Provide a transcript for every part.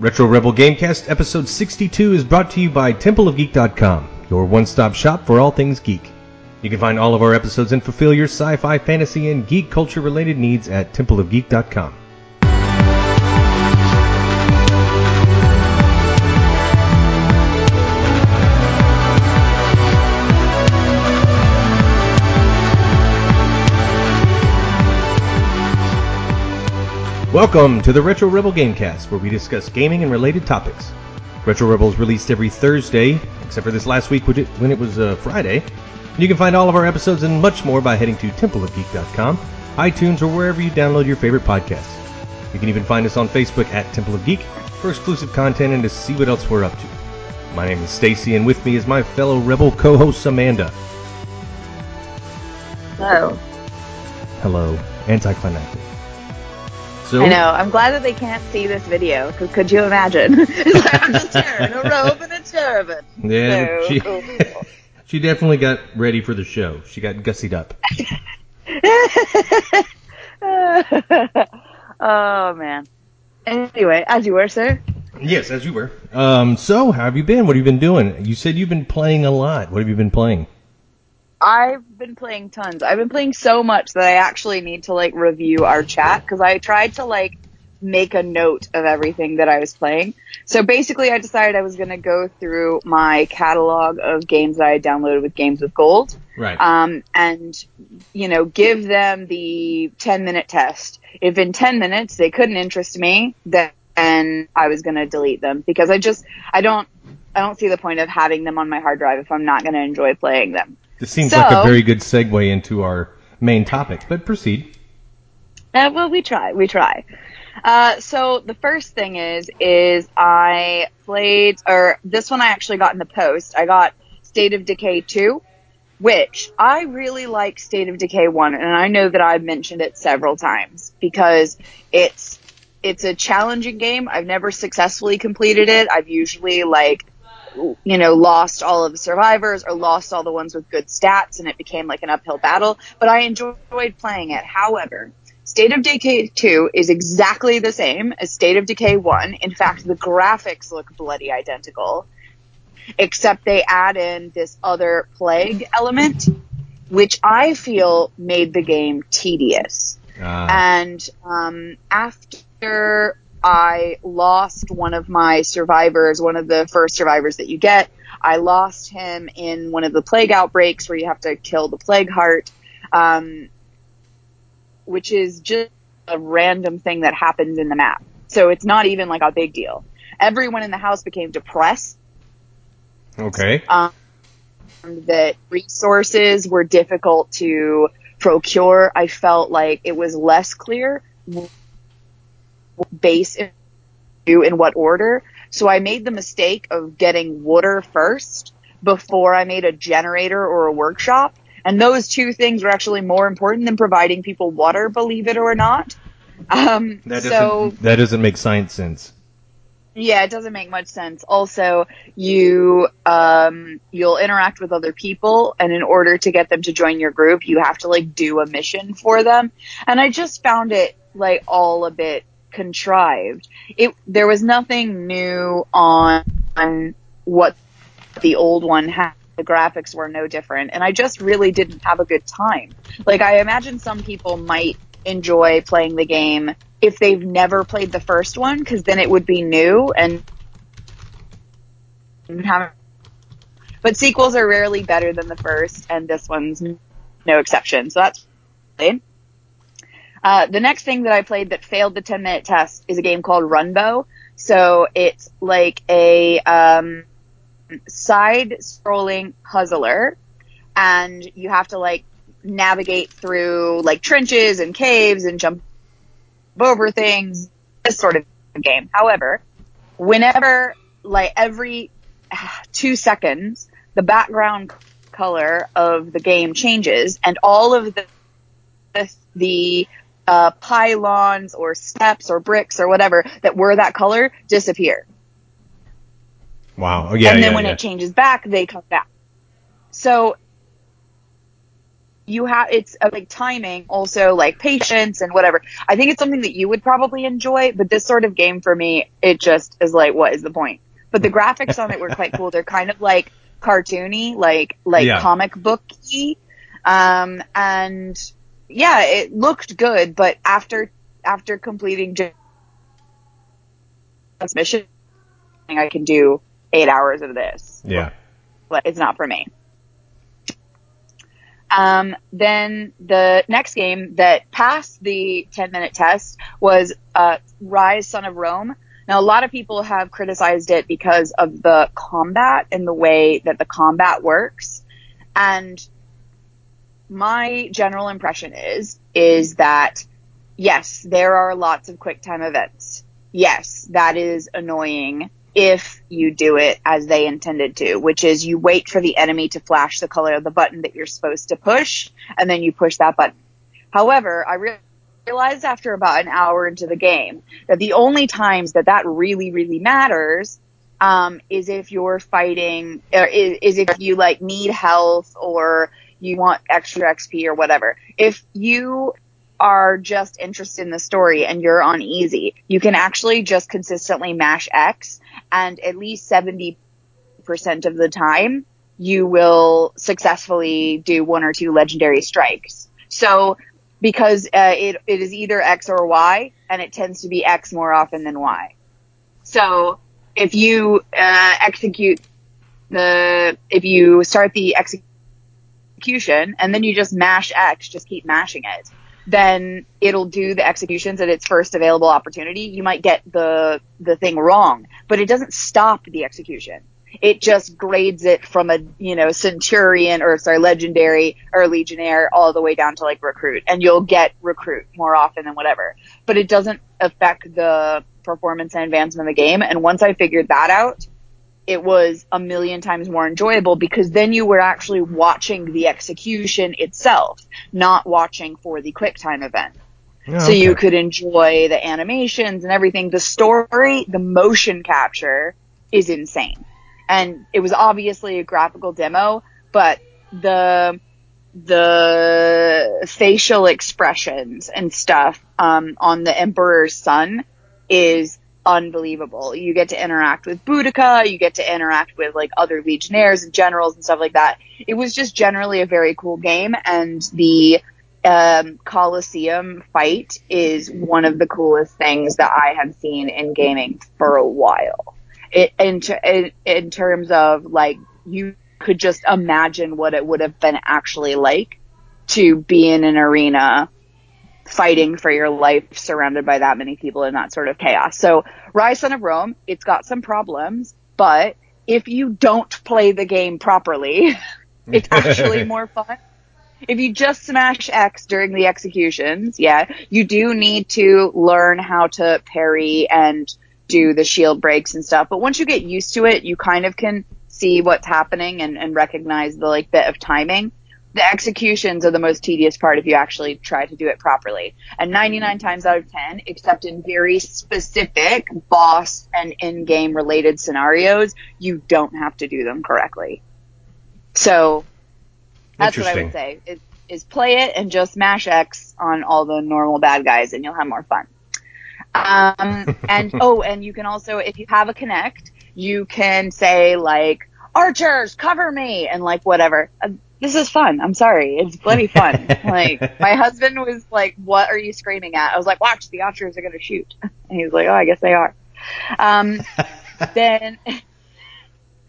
Retro Rebel Gamecast episode 62 is brought to you by TempleOfGeek.com, your one-stop shop for all things geek. You can find all of our episodes and fulfill your sci-fi, fantasy, and geek culture related needs at TempleOfGeek.com. Welcome to the Retro Rebel Gamecast, where we discuss gaming and related topics. Retro Rebel is released every Thursday, except for this last week when it was uh, Friday. You can find all of our episodes and much more by heading to templeofgeek.com, iTunes, or wherever you download your favorite podcasts. You can even find us on Facebook at Temple of Geek for exclusive content and to see what else we're up to. My name is Stacy, and with me is my fellow Rebel co-host Amanda. Hello. Hello. Anticlimactic. So, I know. I'm glad that they can't see this video because could you imagine? I'm just a robe and a turban. Yeah, so, she, she definitely got ready for the show. She got gussied up. oh man. Anyway, as you were, sir. Yes, as you were. Um, so how have you been? What have you been doing? You said you've been playing a lot. What have you been playing? I've been playing tons. I've been playing so much that I actually need to like review our chat because I tried to like make a note of everything that I was playing. So basically I decided I was going to go through my catalog of games that I had downloaded with Games with Gold. Right. Um, and, you know, give them the 10 minute test. If in 10 minutes they couldn't interest me, then I was going to delete them because I just, I don't, I don't see the point of having them on my hard drive if I'm not going to enjoy playing them. This seems so, like a very good segue into our main topic, but proceed. Uh, well, we try. We try. Uh, so the first thing is, is I played, or this one I actually got in the post. I got State of Decay 2, which I really like State of Decay 1, and I know that I've mentioned it several times because it's, it's a challenging game. I've never successfully completed it. I've usually like you know, lost all of the survivors or lost all the ones with good stats and it became like an uphill battle, but I enjoyed playing it. However, State of Decay 2 is exactly the same as State of Decay 1. In fact, the graphics look bloody identical, except they add in this other plague element, which I feel made the game tedious. Uh. And um, after I lost one of my survivors, one of the first survivors that you get. I lost him in one of the plague outbreaks where you have to kill the plague heart, um, which is just a random thing that happens in the map. So it's not even like a big deal. Everyone in the house became depressed. Okay. Um, that resources were difficult to procure. I felt like it was less clear base do in what order. So I made the mistake of getting water first before I made a generator or a workshop. And those two things are actually more important than providing people water, believe it or not. Um, that so that doesn't make science sense. Yeah, it doesn't make much sense. Also, you um, you'll interact with other people, and in order to get them to join your group, you have to like do a mission for them. And I just found it like all a bit contrived. It there was nothing new on, on what the old one had. The graphics were no different, and I just really didn't have a good time. Like I imagine some people might enjoy playing the game if they've never played the first one, because then it would be new and have. But sequels are rarely better than the first, and this one's no exception. So that's uh, the next thing that I played that failed the 10 minute test is a game called Runbow. So it's like a um, side scrolling puzzler, and you have to like navigate through like trenches and caves and jump over things. This sort of game. However, whenever like every two seconds, the background color of the game changes, and all of the the, the uh, pylons or steps or bricks or whatever that were that color disappear. Wow. Yeah. And then yeah, when yeah. it changes back, they come back. So you have it's uh, like timing, also like patience and whatever. I think it's something that you would probably enjoy, but this sort of game for me, it just is like, what is the point? But the graphics on it were quite cool. They're kind of like cartoony, like like Yeah. comic booky, um, and yeah, it looked good. But after after completing just this mission, I can do eight hours of this Yeah. but it's not for me. Um, then the next game that passed the 10 minute test was uh, Ryse Son of Rome. Now, a lot of people have criticized it because of the combat and the way that the combat works. And my general impression is, is that yes, there are lots of quick time events. Yes, that is annoying if you do it as they intended to, which is you wait for the enemy to flash the color of the button that you're supposed to push, and then you push that button. However, I re- realized after about an hour into the game that the only times that that really, really matters um, is if you're fighting, or is, is if you like need health or you want extra XP or whatever. If you are just interested in the story and you're on easy, you can actually just consistently mash X and at least 70% of the time you will successfully do one or two legendary strikes. So because uh, it, it is either X or Y and it tends to be X more often than Y. So if you uh, execute the, if you start the execution and then you just mash X, just keep mashing it, then it'll do the executions at its first available opportunity. You might get the the thing wrong, but it doesn't stop the execution. It just grades it from a you know centurion or sorry legendary or legionnaire all the way down to like recruit, and you'll get recruit more often than whatever. But it doesn't affect the performance and advancement of the game. And once I figured that out, it was a million times more enjoyable because then you were actually watching the execution itself, not watching for the quick time event. Oh, So you could enjoy the animations and everything. The story, the motion capture is insane. And it was obviously a graphical demo, but the the facial expressions and stuff um, on the Emperor's son is unbelievable. You get to interact with Boudica, you get to interact with like other legionnaires and generals and stuff like that. It was just generally a very cool game, and the um, Coliseum fight is one of the coolest things that I have seen in gaming for a while. It, in, in, in terms of like, you could just imagine what it would have been actually like to be in an arena fighting for your life surrounded by that many people in that sort of chaos. So Ryse Son of Rome, it's got some problems, but if you don't play the game properly, it's actually more fun. If you just smash X during the executions, yeah, you do need to learn how to parry and do the shield breaks and stuff. But once you get used to it, you kind of can see what's happening and, and recognize the like bit of timing. The executions are the most tedious part if you actually try to do it properly. And 99 times out of 10, except in very specific boss and in-game related scenarios, you don't have to do them correctly. So that's what I would say is, is play it and just mash X on all the normal bad guys and you'll have more fun. Um, and oh, and you can also, if you have a Kinect, you can say like, archers, cover me, and like whatever. This is fun. I'm sorry. It's bloody fun. like, my husband was like, what are you screaming at? I was like, watch, the archers are gonna shoot. And he was like, oh, I guess they are. Um, then,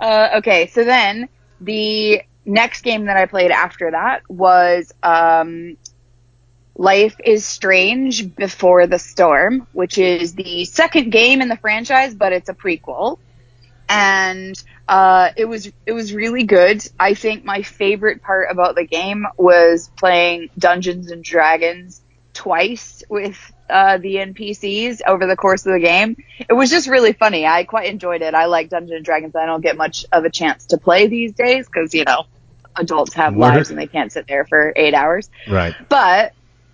uh, okay, so then the next game that I played after that was, um, Life is Strange Before the Storm, which is the second game in the franchise, but it's a prequel. And, uh, it was, it was really good. I think my favorite part about the game was playing Dungeons and Dragons twice with, uh, the NPCs over the course of the game. It was just really funny. I quite enjoyed it. I like Dungeons and Dragons. I don't get much of a chance to play these days because, you know, adults have lives and they can't sit there for eight hours Right. but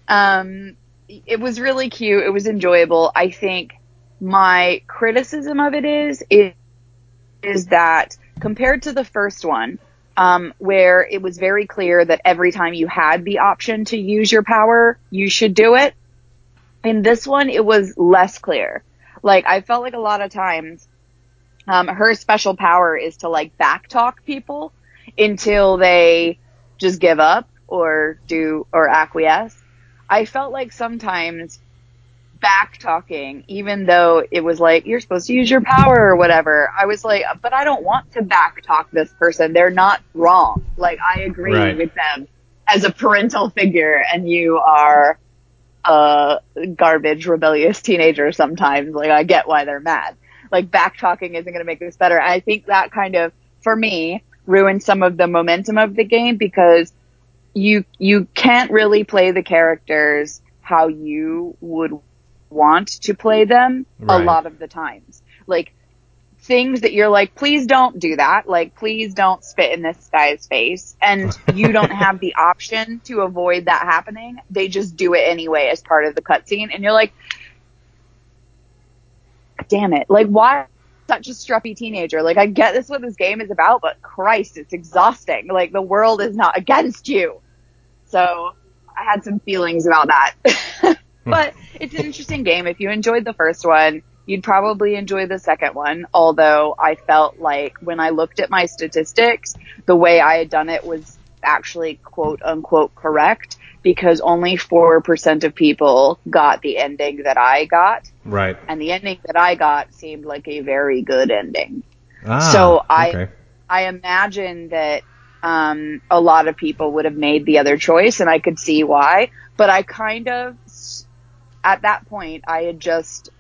um, it was really cute. It was enjoyable. I think my criticism of it is is is that compared to the first one, um, where it was very clear that every time you had the option to use your power, you should do it. In this one, it was less clear. Like, I felt like a lot of times, um, her special power is to like backtalk people until they just give up or do, or acquiesce. I felt like sometimes back talking, even though it was like, you're supposed to use your power or whatever. I was like, but I don't want to back talk this person. They're not wrong. Like, I agree Right. with them as a parental figure and you are a garbage, rebellious teenager sometimes. Like, I get why they're mad. Like, back talking isn't going to make this better. I think that kind of, for me, ruined some of the momentum of the game because you, you can't really play the characters how you would want to play them Right. a lot of the times. Like things that you're like, please don't do that. Like, please don't spit in this guy's face. And you don't have the option to avoid that happening. They just do it anyway as part of the cutscene. And you're like, damn it. Like, why such a struppy teenager? Like, I get this what this game is about, but Christ, it's exhausting. Like, the world is not against you. So I had some feelings about that. but it's an interesting game. If you enjoyed the first one, you'd probably enjoy the second one. Although I felt like when I looked at my statistics, the way I had done it was actually quote unquote correct because only 4% of people got the ending that I got. Right. And the ending that I got seemed like a very good ending. Ah, So I- okay. I imagine that um, a lot of people would have made the other choice, and I could see why. But I kind of, at that point, I had just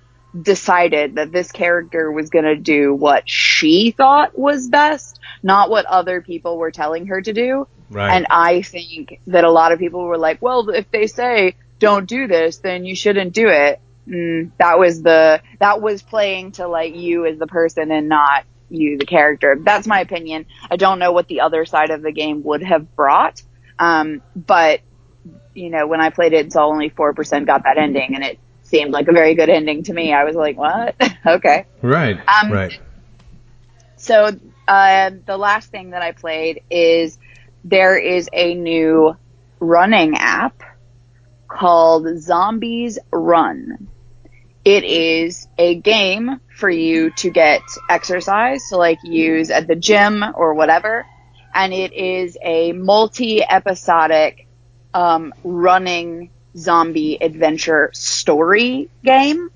decided that this character was going to do what she thought was best, not what other people were telling her to do. Right. And I think that a lot of people were like, well, if they say don't do this, then you shouldn't do it. Mm, that was the, that was playing to like you as the person and not you, the character. That's my opinion. I don't know what the other side of the game would have brought. Um, but, you know, when I played it, so only 4% got that ending and it seemed like a very good ending to me. I was like, what? okay. right. um, right. So uh, the last thing that I played is there is a new running app called Zombies Run. It is a game for you to get exercise, so like use at the gym or whatever. And it is a multi-episodic um, running zombie adventure story game.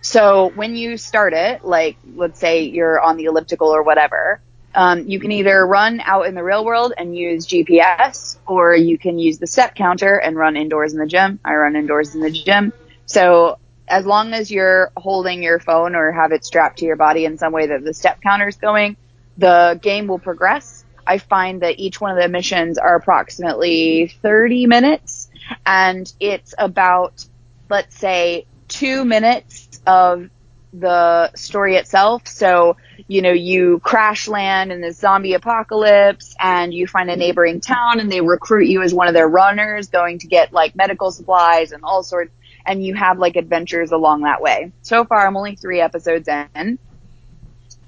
So when you start it, like let's say you're on the elliptical or whatever, um, you can either run out in the real world and use GPS, or you can use the step counter and run indoors in the gym. I run indoors in the gym. So as long as you're holding your phone or have it strapped to your body in some way that the step counter is going, the game will progress. I find that each one of the missions are approximately 30 minutes and it's about, let's say, two minutes of the story itself. So, you know, you crash land in this zombie apocalypse and you find a neighboring town and they recruit you as one of their runners going to get like medical supplies and all sorts and you have like adventures along that way. So far I'm only three episodes in.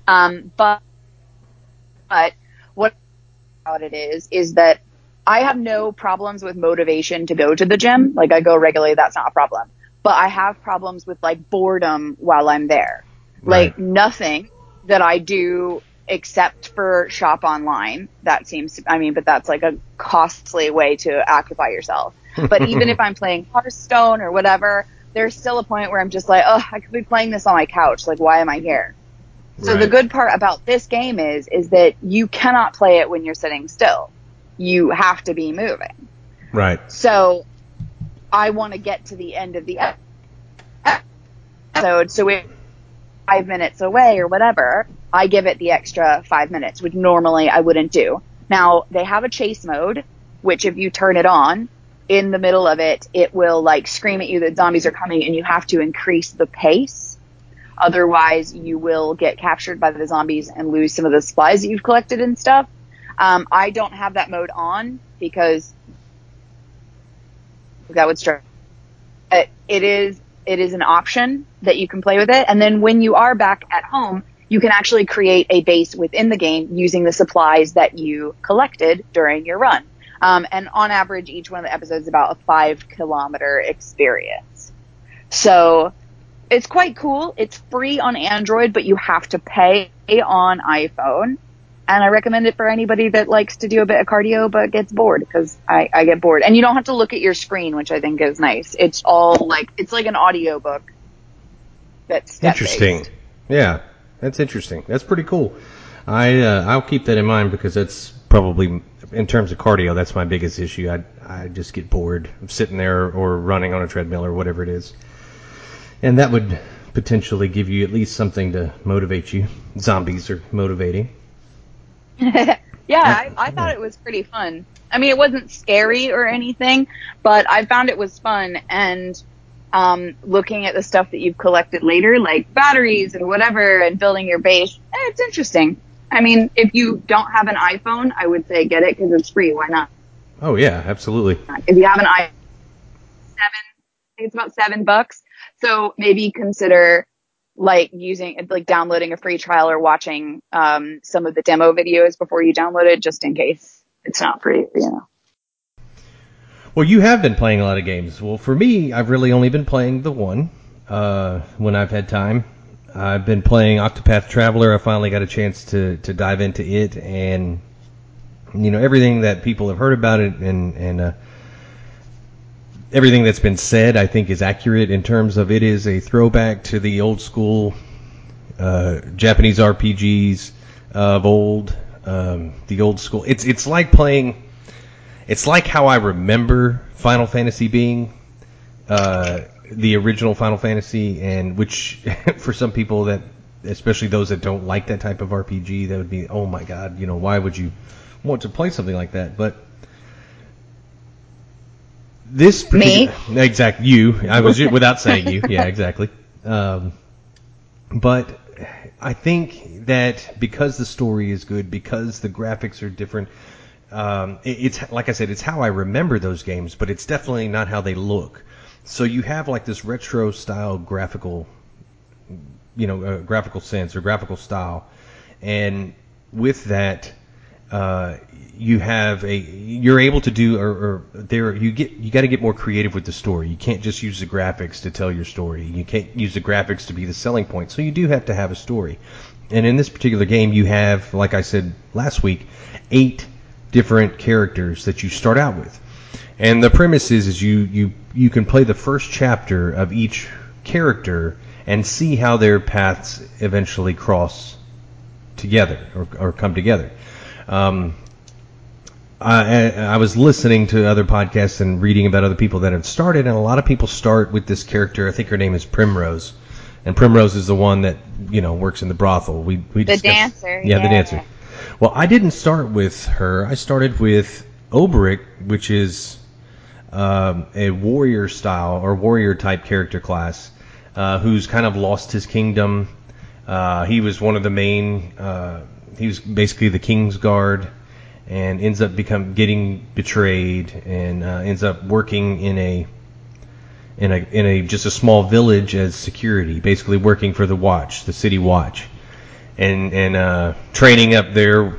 Um, but, but what about it is, is that I have no problems with motivation to go to the gym. Like I go regularly, that's not a problem. But I have problems with like boredom while I'm there. Like nothing that I do except for shop online. That seems to, I mean, but that's like a costly way to occupy yourself. But even if I'm playing Hearthstone or whatever, there's still a point where I'm just like, oh, I could be playing this on my couch. Like, why am I here? So the good part about this game is, is that you cannot play it when you're sitting still. You have to be moving. Right. So I want to get to the end of the episode. So if five minutes away or whatever, I give it the extra five minutes, which normally I wouldn't do. Now they have a chase mode, which if you turn it on in the middle of it, it will like scream at you that zombies are coming and you have to increase the pace. Otherwise you will get captured by the zombies and lose some of the supplies that you've collected and stuff. Um, I don't have that mode on because that would. It it is it is an option that you can play with it, and then when you are back at home, you can actually create a base within the game using the supplies that you collected during your run. Um, and on average, each one of the episodes is about a five kilometer experience. So it's quite cool. It's free on Android, but you have to pay on iPhone. And I recommend it for anybody that likes to do a bit of cardio but gets bored because I, I get bored. And you don't have to look at your screen, which I think is nice. It's all like, it's like an audio book. that's interesting. Yeah, that's interesting. That's pretty cool. I uh, I'll keep that in mind because that's probably in terms of cardio, that's my biggest issue. I I just get bored of sitting there or running on a treadmill or whatever it is, and that would potentially give you at least something to motivate you. Zombies are motivating. yeah, I, I thought it was pretty fun. I mean, it wasn't scary or anything, but I found it was fun and um, looking at the stuff that you've collected later, like batteries and whatever, and building your base. Eh, it's interesting. I mean, if you don't have an iPhone, I would say get it because it's free. Why not? Oh yeah, absolutely. If you have an iPhone, seven, I think it's about seven bucks. So maybe consider like using like downloading a free trial or watching um, some of the demo videos before you download it, just in case it's not free. You know. Well, you have been playing a lot of games. Well, for me, I've really only been playing the one uh, when I've had time. I've been playing Octopath Traveler. I finally got a chance to, to dive into it, and you know everything that people have heard about it, and and uh, everything that's been said, I think is accurate in terms of it is a throwback to the old school uh, Japanese RPGs of old, um, the old school. It's it's like playing it's like how I remember Final Fantasy being uh, the original Final Fantasy, and which for some people that, especially those that don't like that type of RPG, that would be, oh my god, you know, why would you want to play something like that? But this me exact you, I was without saying you, yeah, exactly. Um, but I think that because the story is good, because the graphics are different, um, it, it's like I said, it's how I remember those games, but it's definitely not how they look. So you have like this retro style graphical, you know, uh, graphical sense or graphical style, and with that, you have a you're able to do or, or there you get you got to get more creative with the story. You can't just use the graphics to tell your story. You can't use the graphics to be the selling point. So you do have to have a story. And in this particular game, you have, like I said last week, eight different characters that you start out with. And the premise is, is you, you, you can play the first chapter of each character and see how their paths eventually cross together or, or come together. Um, I, I was listening to other podcasts and reading about other people that have started, and a lot of people start with this character. I think her name is Primrose, and Primrose is the one that you know works in the brothel. We we the dancer, yeah, yeah, the dancer. Well, I didn't start with her. I started with Olberic, which is um, a warrior style or warrior type character class, uh, who's kind of lost his kingdom. Uh, he was one of the main. Uh, he was basically the king's guard, and ends up become getting betrayed, and uh, ends up working in a in a in a just a small village as security, basically working for the watch, the city watch. And and uh, training up their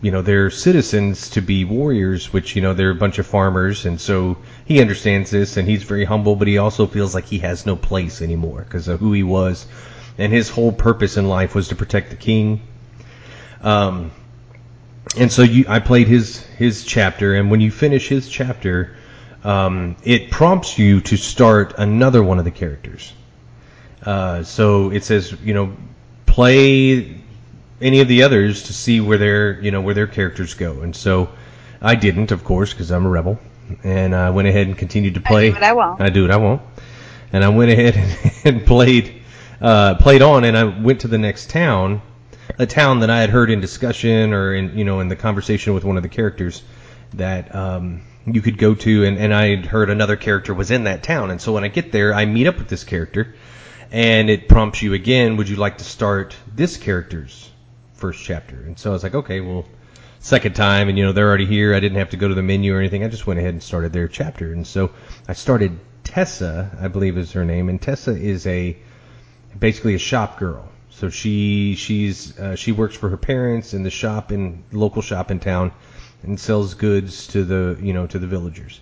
you know their citizens to be warriors, which you know they're a bunch of farmers, and so he understands this, and he's very humble, but he also feels like he has no place anymore because of who he was, and his whole purpose in life was to protect the king. Um, and so you, I played his his chapter, and when you finish his chapter, um, it prompts you to start another one of the characters. Uh, so it says, you know, play any of the others to see where their you know where their characters go. And so I didn't, of course, because I'm a rebel, and I went ahead and continued to play. I do what I won't. I do what I won't. And I went ahead and played uh, played on, and I went to the next town, a town that I had heard in discussion or in you know in the conversation with one of the characters that um, you could go to, and, and I had heard another character was in that town. And so when I get there, I meet up with this character and it prompts you again, would you like to start this character's first chapter? And so I was like, okay, well, second time, and you know, they're already here. I didn't have to go to the menu or anything. I just went ahead and started their chapter. And so I started Tressa, I believe is her name, and Tressa is a basically a shop girl. So she she's uh, she works for her parents in the shop in local shop in town, and sells goods to the you know to the villagers.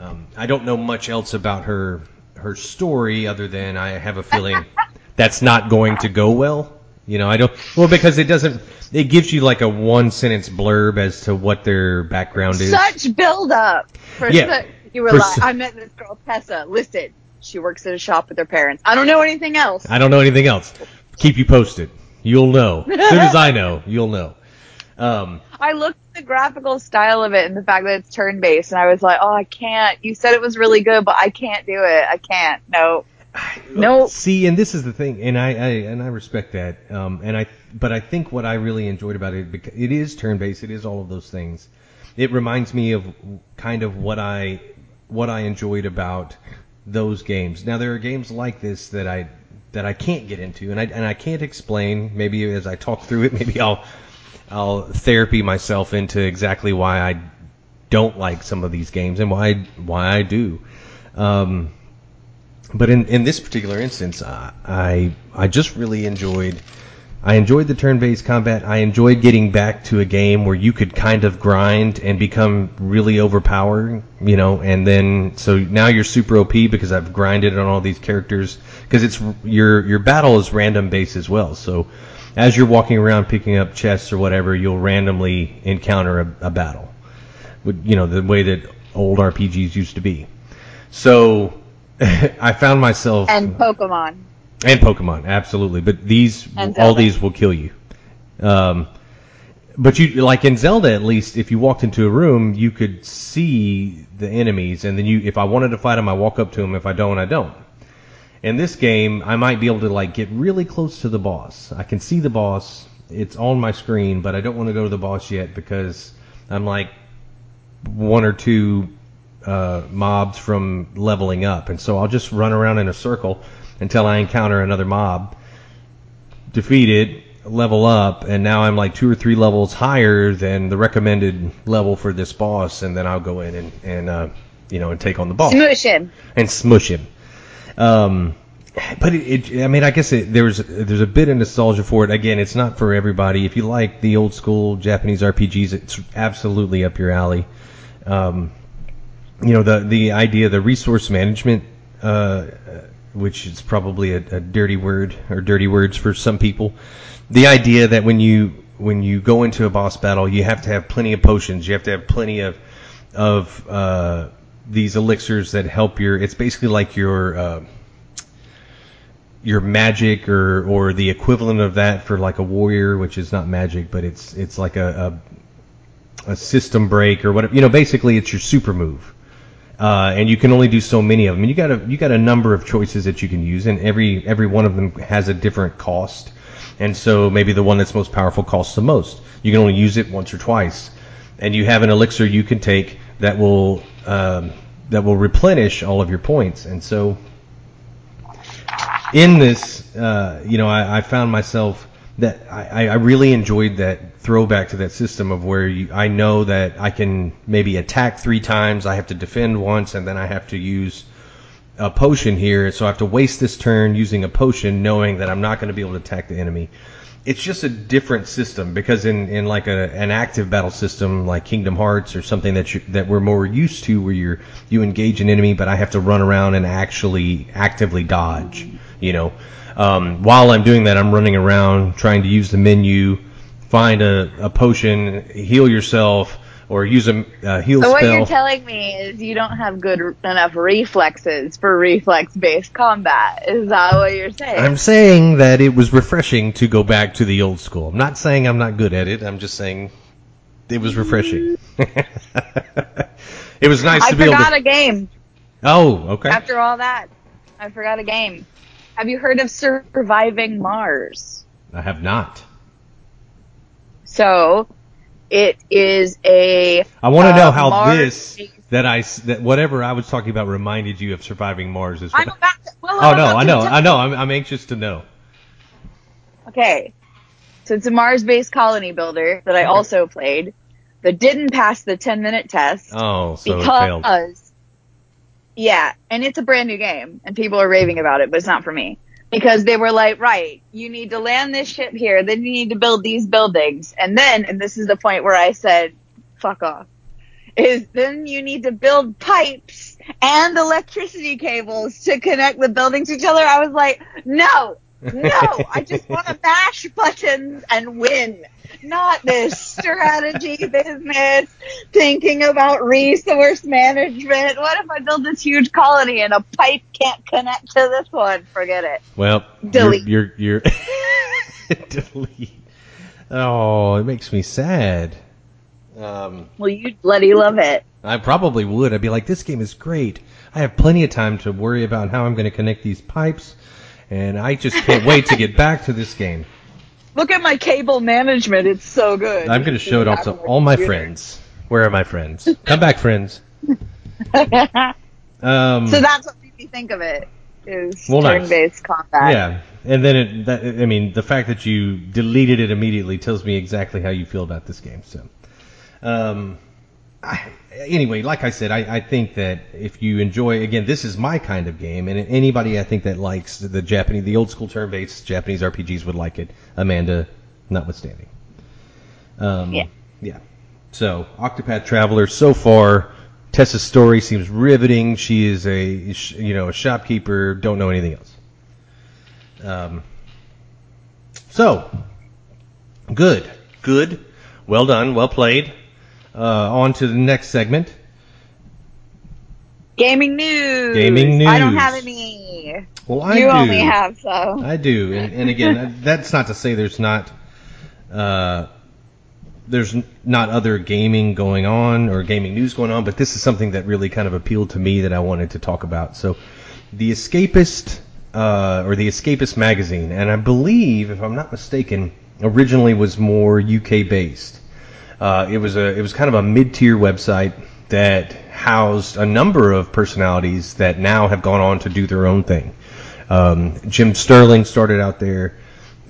Um, I don't know much else about her her story other than I have a feeling that's not going to go well. You know, I don't well because it doesn't. It gives you like a one sentence blurb as to what their background is. Such build up. For Yeah. su- you were like, su- I met this girl Tressa. Listen, she works at a shop with her parents. I don't know anything else. I don't know anything else. Keep you posted. You'll know. As soon as I know, you'll know. Um, I looked at the graphical style of it and the fact that it's turn based, and I was like, oh, I can't. You said it was really good, but I can't do it. I can't. No. Nope. See, and this is the thing, and I, I and I respect that. Um, and I, but I think what I really enjoyed about it, because it is turn based, it is all of those things. It reminds me of kind of what I, what I enjoyed about those games. Now there are games like this that I, that I can't get into, and I and I can't explain. Maybe as I talk through it, maybe I'll, I'll therapy myself into exactly why I don't like some of these games and why why I do. Um, but in, in this particular instance, I, I I just really enjoyed I enjoyed the turn-based combat. I enjoyed getting back to a game where you could kind of grind and become really overpowered, you know, and then so now you're super OP because I've grinded on all these characters because it's your your battle is random based as well. So as you're walking around picking up chests or whatever, you'll randomly encounter a, a battle. You know, the way that old RPGs used to be. So I found myself And Pokemon. And Pokemon, absolutely. But these, all these will kill you. Um, but you, like in Zelda, at least, if you walked into a room, you could see the enemies, and then you, if I wanted to fight them, I walk up to them. If I don't, I don't. In this game, I might be able to like get really close to the boss. I can see the boss; it's on my screen, but I don't want to go to the boss yet because I'm like one or two uh, mobs from leveling up, and so I'll just run around in a circle until I encounter another mob, defeat it, level up, and now I'm like two or three levels higher than the recommended level for this boss, and then I'll go in and, and uh, you know and take on the boss Smoosh him. and smush him. Um, but it, it, I mean, I guess it, there's there's a bit of nostalgia for it. Again, it's not for everybody. If you like the old school Japanese RPGs, it's absolutely up your alley. Um, you know, the the idea, the resource management, uh, which is probably a, a dirty word or dirty words for some people. The idea that when you when you go into a boss battle, you have to have plenty of potions. You have to have plenty of of uh, these elixirs that help your. It's basically like your uh, your magic or or the equivalent of that for like a warrior, which is not magic, but it's it's like a a, a system break or whatever. You know, basically it's your super move. Uh, and you can only do so many of them. You got a you got a number of choices that you can use, and every every one of them has a different cost. And so maybe the one that's most powerful costs the most. You can only use it once or twice, and you have an elixir you can take that will um, that will replenish all of your points. And so in this, uh, you know, I, I found myself that I, I really enjoyed that throwback to that system of where you, I know that I can maybe attack three times, I have to defend once, and then I have to use a potion here, so I have to waste this turn using a potion, knowing that I'm not going to be able to attack the enemy. It's just a different system because in, in like a, an active battle system like Kingdom Hearts or something that you, that we're more used to, where you're you engage an enemy, but I have to run around and actually actively dodge. You know, um, while I'm doing that, I'm running around trying to use the menu, find a, a potion, heal yourself, or use a uh, heal So what you're telling me is you don't have good enough reflexes for reflex-based combat. Is that what you're saying? I'm saying that it was refreshing to go back to the old school. I'm not saying I'm not good at it. I'm just saying it was refreshing. it was nice I to be able forgot a game. oh, okay. After all that, I forgot a game. Have you heard of Surviving Mars? I have not. So, it is a. I want to uh, know how Mars- this I that whatever I was talking about reminded you of surviving Mars is. I'm about to, well, oh I'm no, I know, I know. I'm, I'm anxious to know. Okay. So it's a Mars-based colony builder that I also played that didn't pass the 10-minute test Oh, so it failed. because yeah, and it's a brand new game and people are raving about it, but it's not for me. because they were like, right, you need to land this ship here, then you need to build these buildings, and then, and this is the point where I said, fuck off, is then you need to build pipes and electricity cables to connect the buildings to each other. I was like, no, no, I just want to mash buttons and win. Not this strategy business, thinking about resource management. What if I build this huge colony and a pipe can't connect to this one? Forget it. Well, Delete. You're, you're, you're delete. Oh, it makes me sad. Um, Well, you'd bloody love it. I probably would. I'd be like, this game is great. I have plenty of time to worry about how I'm going to connect these pipes, and I just can't wait to get back to this game. Look at my cable management. It's so good. I'm going to show it off to all my friends. Where are my friends? Come back, friends. Um, so that's what made me think of it. Is Well, turn-based combat. yeah, and then it. That, I mean, the fact that you deleted it immediately tells me exactly how you feel about this game. So, um, I, anyway, like I said, I, I think that if you enjoy, again, this is my kind of game, and anybody I think that likes the Japanese, the old school turn-based Japanese RPGs would like it. Amanda, notwithstanding. Um, Yeah. Yeah. So, Octopath Traveler, so far, Tressa's story seems riveting. She is a, you know, a shopkeeper. Don't know anything else. Um, so, good, good, well done, well played. Uh, on to the next segment. Gaming news. Gaming news. I don't have any. Well, I you do. only have so. I do, and, and again, that's not to say there's not uh, there's not other gaming going on or gaming news going on, but this is something that really kind of appealed to me that I wanted to talk about. So, the Escapist uh, or the Escapist magazine, and I believe, if I'm not mistaken, originally was more UK based. Uh, it was a it was kind of a mid tier website that housed a number of personalities that now have gone on to do their own thing. Um, Jim Sterling started out there.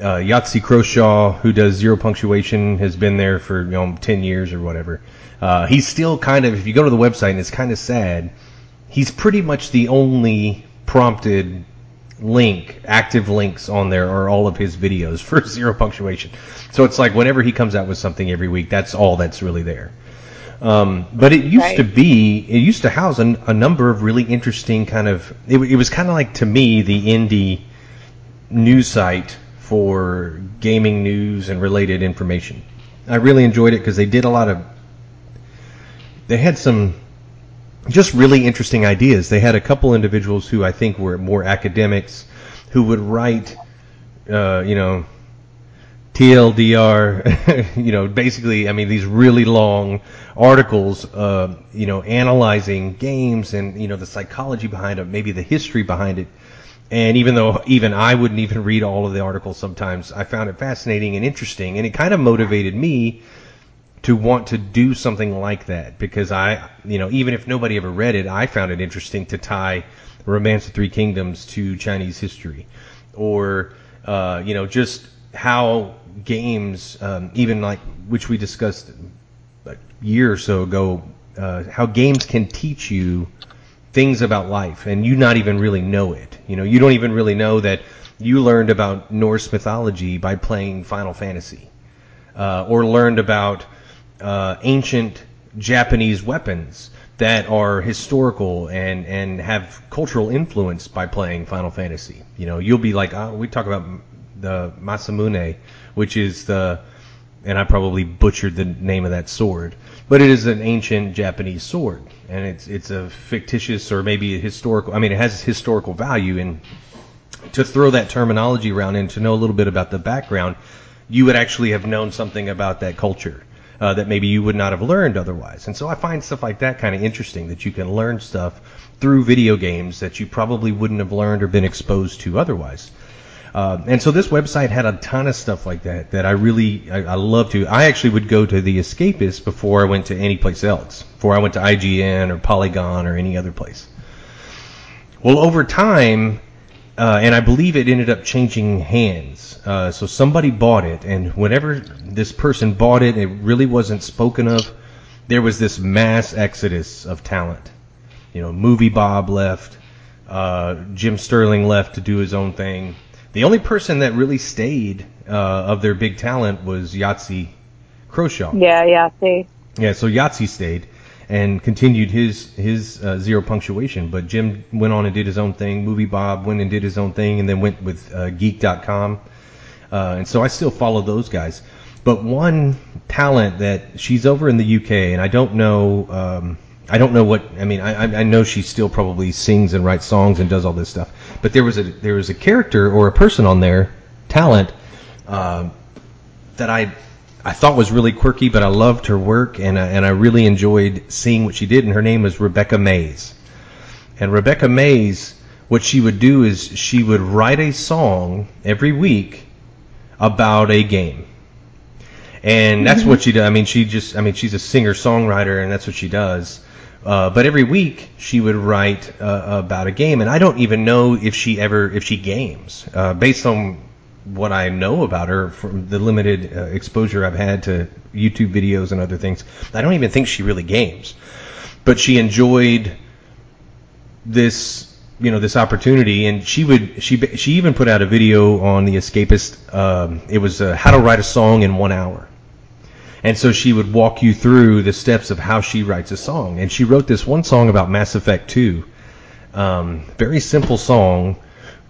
Uh, Yahtzee Croshaw, who does zero punctuation, has been there for you know ten years or whatever. Uh, he's still kind of, if you go to the website, and it's kind of sad. He's pretty much the only prompted link, active links on there are all of his videos for zero punctuation. So it's like whenever he comes out with something every week, that's all that's really there. Um, but it used Right. to be, it used to house a, a number of really interesting kind of, it, it was kind of like to me the indie news site for gaming news and related information. I really enjoyed it because they did a lot of, they had some just really interesting ideas. They had a couple individuals who I think were more academics who would write, uh, you know, TLDR, you know, basically, I mean, these really long articles, uh, you know, analyzing games and, you know, the psychology behind it, maybe the history behind it. And even though even I wouldn't even read all of the articles sometimes, I found it fascinating and interesting. And it kind of motivated me to want to do something like that because I, you know, even if nobody ever read it, I found it interesting to tie Romance of Three Kingdoms to Chinese history, or uh, you know, just how games, um, even like which we discussed a year or so ago, uh, how games can teach you things about life and you not even really know it. You know, you don't even really know that you learned about Norse mythology by playing Final Fantasy, uh, or learned about uh, ancient Japanese weapons that are historical and, and have cultural influence by playing Final Fantasy. You know, you'll be like, oh, we talk about the Masamune, which is the, and I probably butchered the name of that sword, but it is an ancient Japanese sword, and it's it's a fictitious or maybe a historical. I mean, it has historical value, and to throw that terminology around and to know a little bit about the background, you would actually have known something about that culture uh, that maybe you would not have learned otherwise. And so I find stuff like that kind of interesting that you can learn stuff through video games that you probably wouldn't have learned or been exposed to otherwise. Uh, and so this website had a ton of stuff like that that I really I, I love to. I actually would go to the Escapist before I went to any place else. Before I went to IGN or Polygon or any other place. Well, over time, uh, and I believe it ended up changing hands. Uh, so somebody bought it, and whenever this person bought it, it really wasn't spoken of. There was this mass exodus of talent. You know, Movie Bob left, uh, Jim Sterling left to do his own thing. The only person that really stayed uh, of their big talent was Yahtzee Croshaw. Yeah, see. Yeah, so Yahtzee stayed and continued his his uh, zero punctuation, but Jim went on and did his own thing. Movie Bob went and did his own thing, and then went with uh, Geek.com. Uh, and so I still follow those guys. But one talent that she's over in the UK, and I don't know. Um, I don't know what I mean. I, I know she still probably sings and writes songs and does all this stuff. But there was a there was a character or a person on there, talent, uh, that I I thought was really quirky, but I loved her work and I, and I really enjoyed seeing what she did. And her name was Rebecca Mayes. And Rebecca Mayes, what she would do is she would write a song every week about a game. And that's what she does. I mean, she just, I mean, she's a singer songwriter, and that's what she does. Uh, but every week she would write uh, about a game, and I don't even know if she ever, if she games. Uh, based on what I know about her from the limited uh, exposure I've had to YouTube videos and other things, I don't even think she really games. But she enjoyed this you know this opportunity and she would she she even put out a video on the escapist um, it was uh, how to write a song in one hour and so she would walk you through the steps of how she writes a song and she wrote this one song about mass effect 2 um, very simple song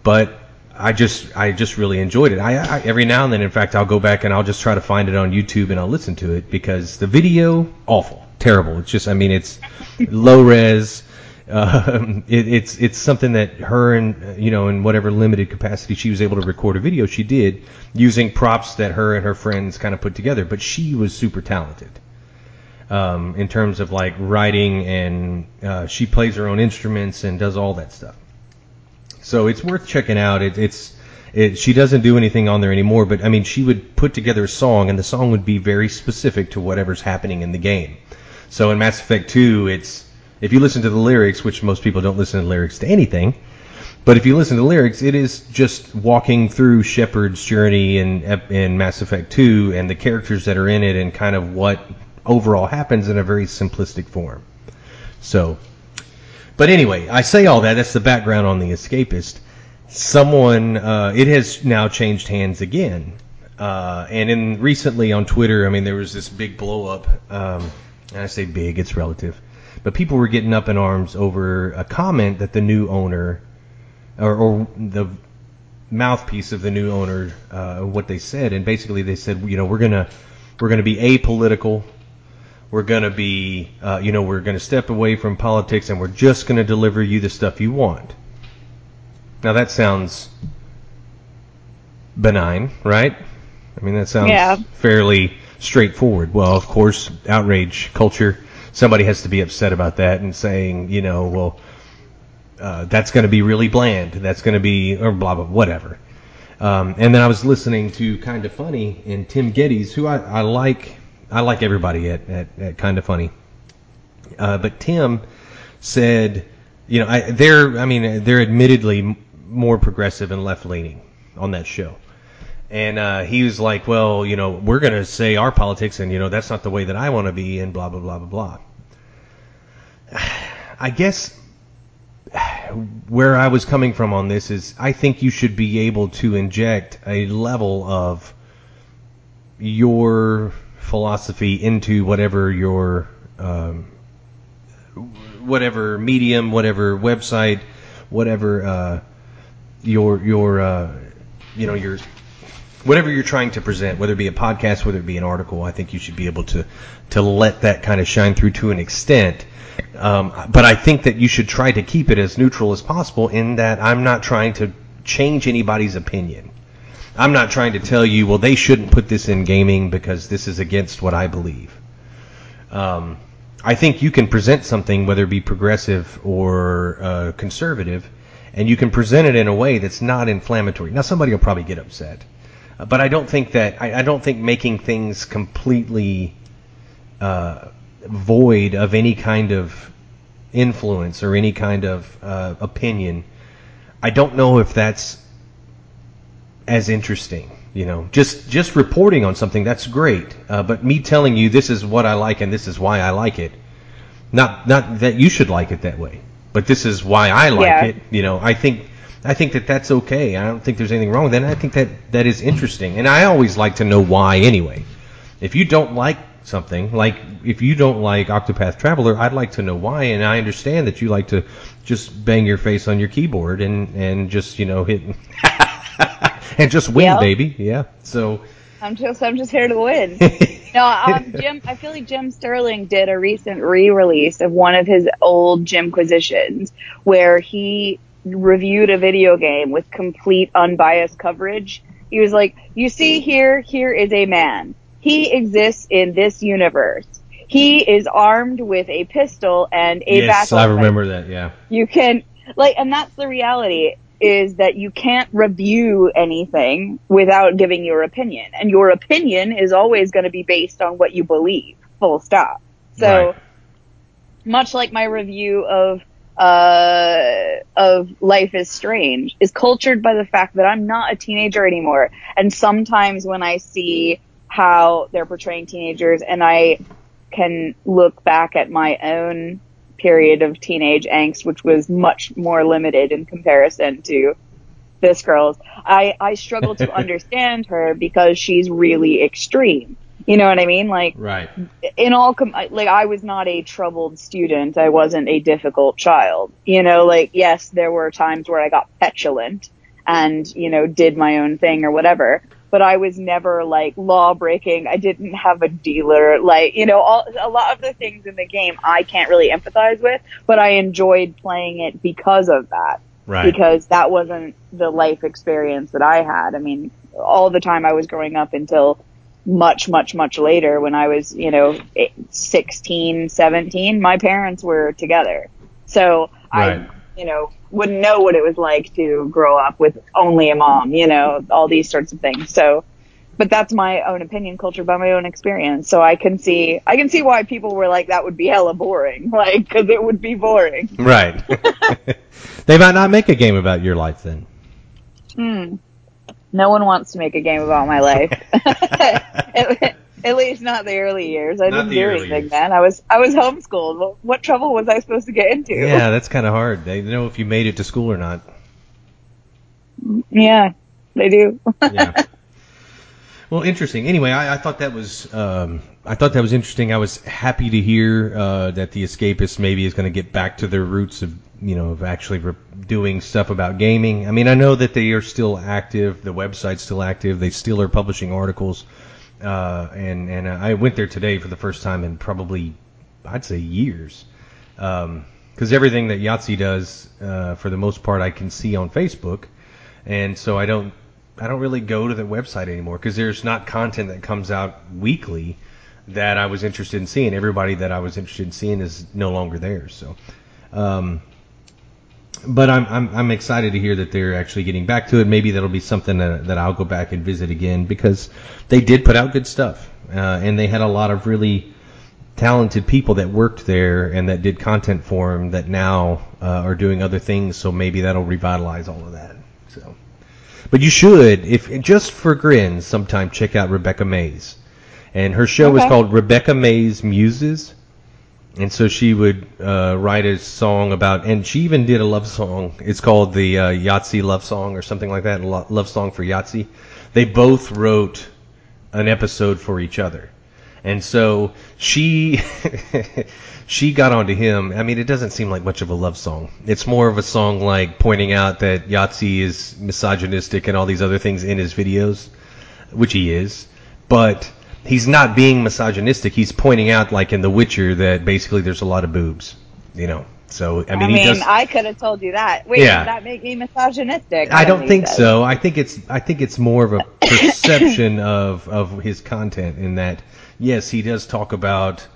but I just I just really enjoyed it. I, I every now and then, in fact, I'll go back and I'll just try to find it on YouTube and I'll listen to it because the video awful, terrible. It's just I mean it's low res. Uh, it, it's it's something that her and you know in whatever limited capacity she was able to record a video she did using props that her and her friends kind of put together. But she was super talented. Um, in terms of like writing and uh, she plays her own instruments and does all that stuff. So it's worth checking out. It, it's it, she doesn't do anything on there anymore, but I mean, she would put together a song, and the song would be very specific to whatever's happening in the game. So in Mass Effect 2, it's if you listen to the lyrics, which most people don't listen to lyrics to anything, but if you listen to the lyrics, it is just walking through Shepard's journey in in Mass Effect 2 and the characters that are in it and kind of what overall happens in a very simplistic form. So but anyway, I say all that. That's the background on the Escapist. Someone, uh, it has now changed hands again. Uh, and in recently on Twitter, I mean, there was this big blow up. Um, and I say big, it's relative. But people were getting up in arms over a comment that the new owner, or, or the mouthpiece of the new owner, uh, what they said, and basically they said, you know, we're gonna we're gonna be apolitical we're going to be, uh, you know, we're going to step away from politics and we're just going to deliver you the stuff you want. Now that sounds benign, right? I mean, that sounds Yeah. fairly straightforward. Well, of course, outrage culture, somebody has to be upset about that and saying, you know, well, uh, that's going to be really bland. That's going to be, or blah, blah, whatever. Um, and then I was listening to Kind of Funny and Tim Gettys, who I, I like. I like everybody at, at, at Kind of Funny. Uh, but Tim said, you know, I, they're, I mean, they're admittedly more progressive and left leaning on that show. And uh, he was like, well, you know, we're going to say our politics, and, you know, that's not the way that I want to be, and blah, blah, blah, blah, blah. I guess where I was coming from on this is I think you should be able to inject a level of your philosophy into whatever your um, whatever medium, whatever website, whatever uh, your your uh, you know your whatever you're trying to present, whether it be a podcast, whether it be an article. I think you should be able to to let that kind of shine through to an extent. Um, but I think that you should try to keep it as neutral as possible. In that I'm not trying to change anybody's opinion. I'm not trying to tell you, well, they shouldn't put this in gaming because this is against what I believe. Um, I think you can present something, whether it be progressive or uh, conservative, and you can present it in a way that's not inflammatory. Now, somebody will probably get upset, uh, but I don't think that I, I don't think making things completely uh, void of any kind of influence or any kind of uh, opinion. I don't know if that's as interesting. You know, just just reporting on something that's great, uh, but me telling you this is what I like and this is why I like it. Not not that you should like it that way, but this is why I like Yeah. it. You know, I think I think that that's okay. I don't think there's anything wrong with that. I think that that is interesting. And I always like to know why anyway. If you don't like something, like if you don't like Octopath Traveler, I'd like to know why. And I understand that you like to just bang your face on your keyboard and and just you know hit and just win, Yeah. baby. Yeah. So I'm just I'm just here to win. no, um, Jim. I feel like Jim Sterling did a recent re-release of one of his old Jimquisitions where he reviewed a video game with complete unbiased coverage. He was like, "You see here, here is a man. He exists in this universe. He is armed with a pistol and a yes, battle I knife. remember that. Yeah. you can like and that's the reality is that you can't review anything without giving your opinion. And your opinion is always going to be based on what you believe full stop. So Right. much like my review of uh of life is strange is cultured by the fact that i'm not a teenager anymore. And sometimes when i see how they're portraying teenagers and i can look back at my own period of teenage angst, which was much more limited in comparison to this girl's. I, I struggle to understand her because she's really extreme. You know what I mean? Like, Right. in all, com- like, I was not a troubled student. I wasn't a difficult child. You know, like, yes, there were times where I got petulant and, you know, did my own thing or whatever. But I was never like law breaking. I didn't have a dealer. Like, you know, all, a lot of the things in the game I can't really empathize with, but I enjoyed playing it because of that Right. because that wasn't the life experience that I had. I mean, all the time I was growing up until much, much, much later when I was, you know, 16, 17, my parents were together. So Right. I, you know, wouldn't know what it was like to grow up with only a mom, you know, all these sorts of things. So, but that's my own opinion culture by my own experience. So I can see, I can see why people were like, that would be hella boring. Like, cause it would be boring. Right. they might not make a game about your life then. Hmm. No one wants to make a game about my life. at, least not the early years. I Not didn't do anything years. then. I was I was homeschooled. What, what trouble was I supposed to get into? Yeah, that's kind of hard. They know if you made it to school or not. Yeah, they do. Yeah. Well, interesting. Anyway, I, I thought that was um, I thought that was interesting. I was happy to hear uh, that the Escapists maybe is going to get back to their roots of you know of actually re- doing stuff about gaming. I mean, I know that they are still active. The website's still active. They still are publishing articles. Uh, and and I went there today for the first time in probably I'd say years. Because everything that Yahtzee does, uh, for the most part, I can see on Facebook, and so I don't I don't really go to the website anymore because there's not content that comes out weekly that I was interested in seeing. Everybody that I was interested in seeing is no longer there. So, um, but I'm, I'm I'm excited to hear that they're actually getting back to it. Maybe that'll be something that, that I'll go back and visit again because they did put out good stuff, uh, and they had a lot of really talented people that worked there and that did content for them that now uh, are doing other things. So maybe that'll revitalize all of that. So, but you should, if just for grins, sometime check out Rebecca Mayes, and her show is called Rebecca Mayes Muses. And so she would uh, write a song about, and she even did a love song. It's called the uh, Yahtzee Love Song or something like that, love song for Yahtzee. They both wrote an episode for each other. And so she she got onto him. I mean, it doesn't seem like much of a love song. It's more of a song like pointing out that Yahtzee is misogynistic and all these other things in his videos, which he is. But he's not being misogynistic. He's pointing out, like in The Witcher, that basically there's a lot of boobs. You know. So I mean, I mean, does. I could have told you that. Wait, Yeah. does that make me misogynistic? I don't think so. so. I think it's I think it's more of a perception of of his content in that yes, he does talk about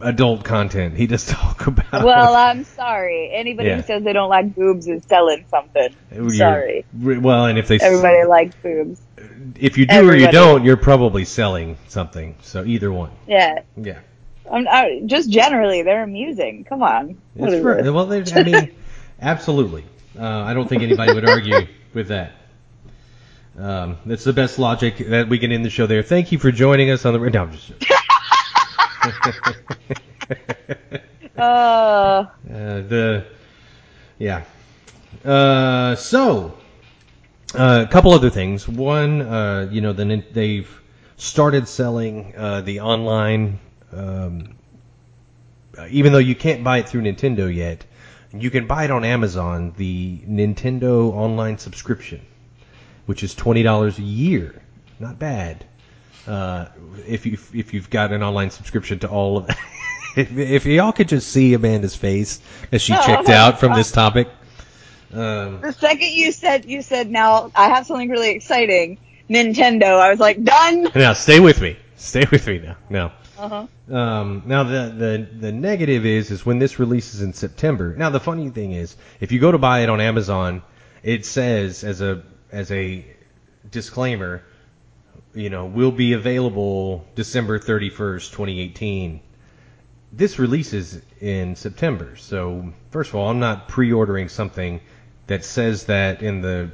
adult content. He just talk about Well, I'm sorry. Anybody Yeah. who says they don't like boobs is selling something. You're- sorry. Well, and if they Everybody likes boobs. if you do or you don't, you're probably selling something. So either one. Yeah. Yeah. I'm, I, just generally, they're amusing. Come on. What That's is right. Well, I mean, absolutely. Uh, I don't think anybody would argue with that. Um, that's the best logic that we can end the show there. Thank you for joining us on the. No, I'm just. Uh, Uh, the yeah. Uh, so, uh, a couple other things. One, uh, you know, the, they've started selling the online, um, even though you can't buy it through Nintendo yet, you can buy it on Amazon, the Nintendo online subscription, which is $20 a year. Not bad. Uh, if you if you've got an online subscription to all of if, if y'all could just see Amanda's face as she checked out from this topic. Um, The second you said you said now I have something really exciting, Nintendo. I was like done. now stay with me. Stay with me now. Now. Uh-huh. Um, now the, the the negative is is when this releases in September. Now the funny thing is, if you go to buy it on Amazon, it says as a as a disclaimer, you know, will be available December 31st, 2018. This releases in September. So, first of all, I'm not pre-ordering something that says that in the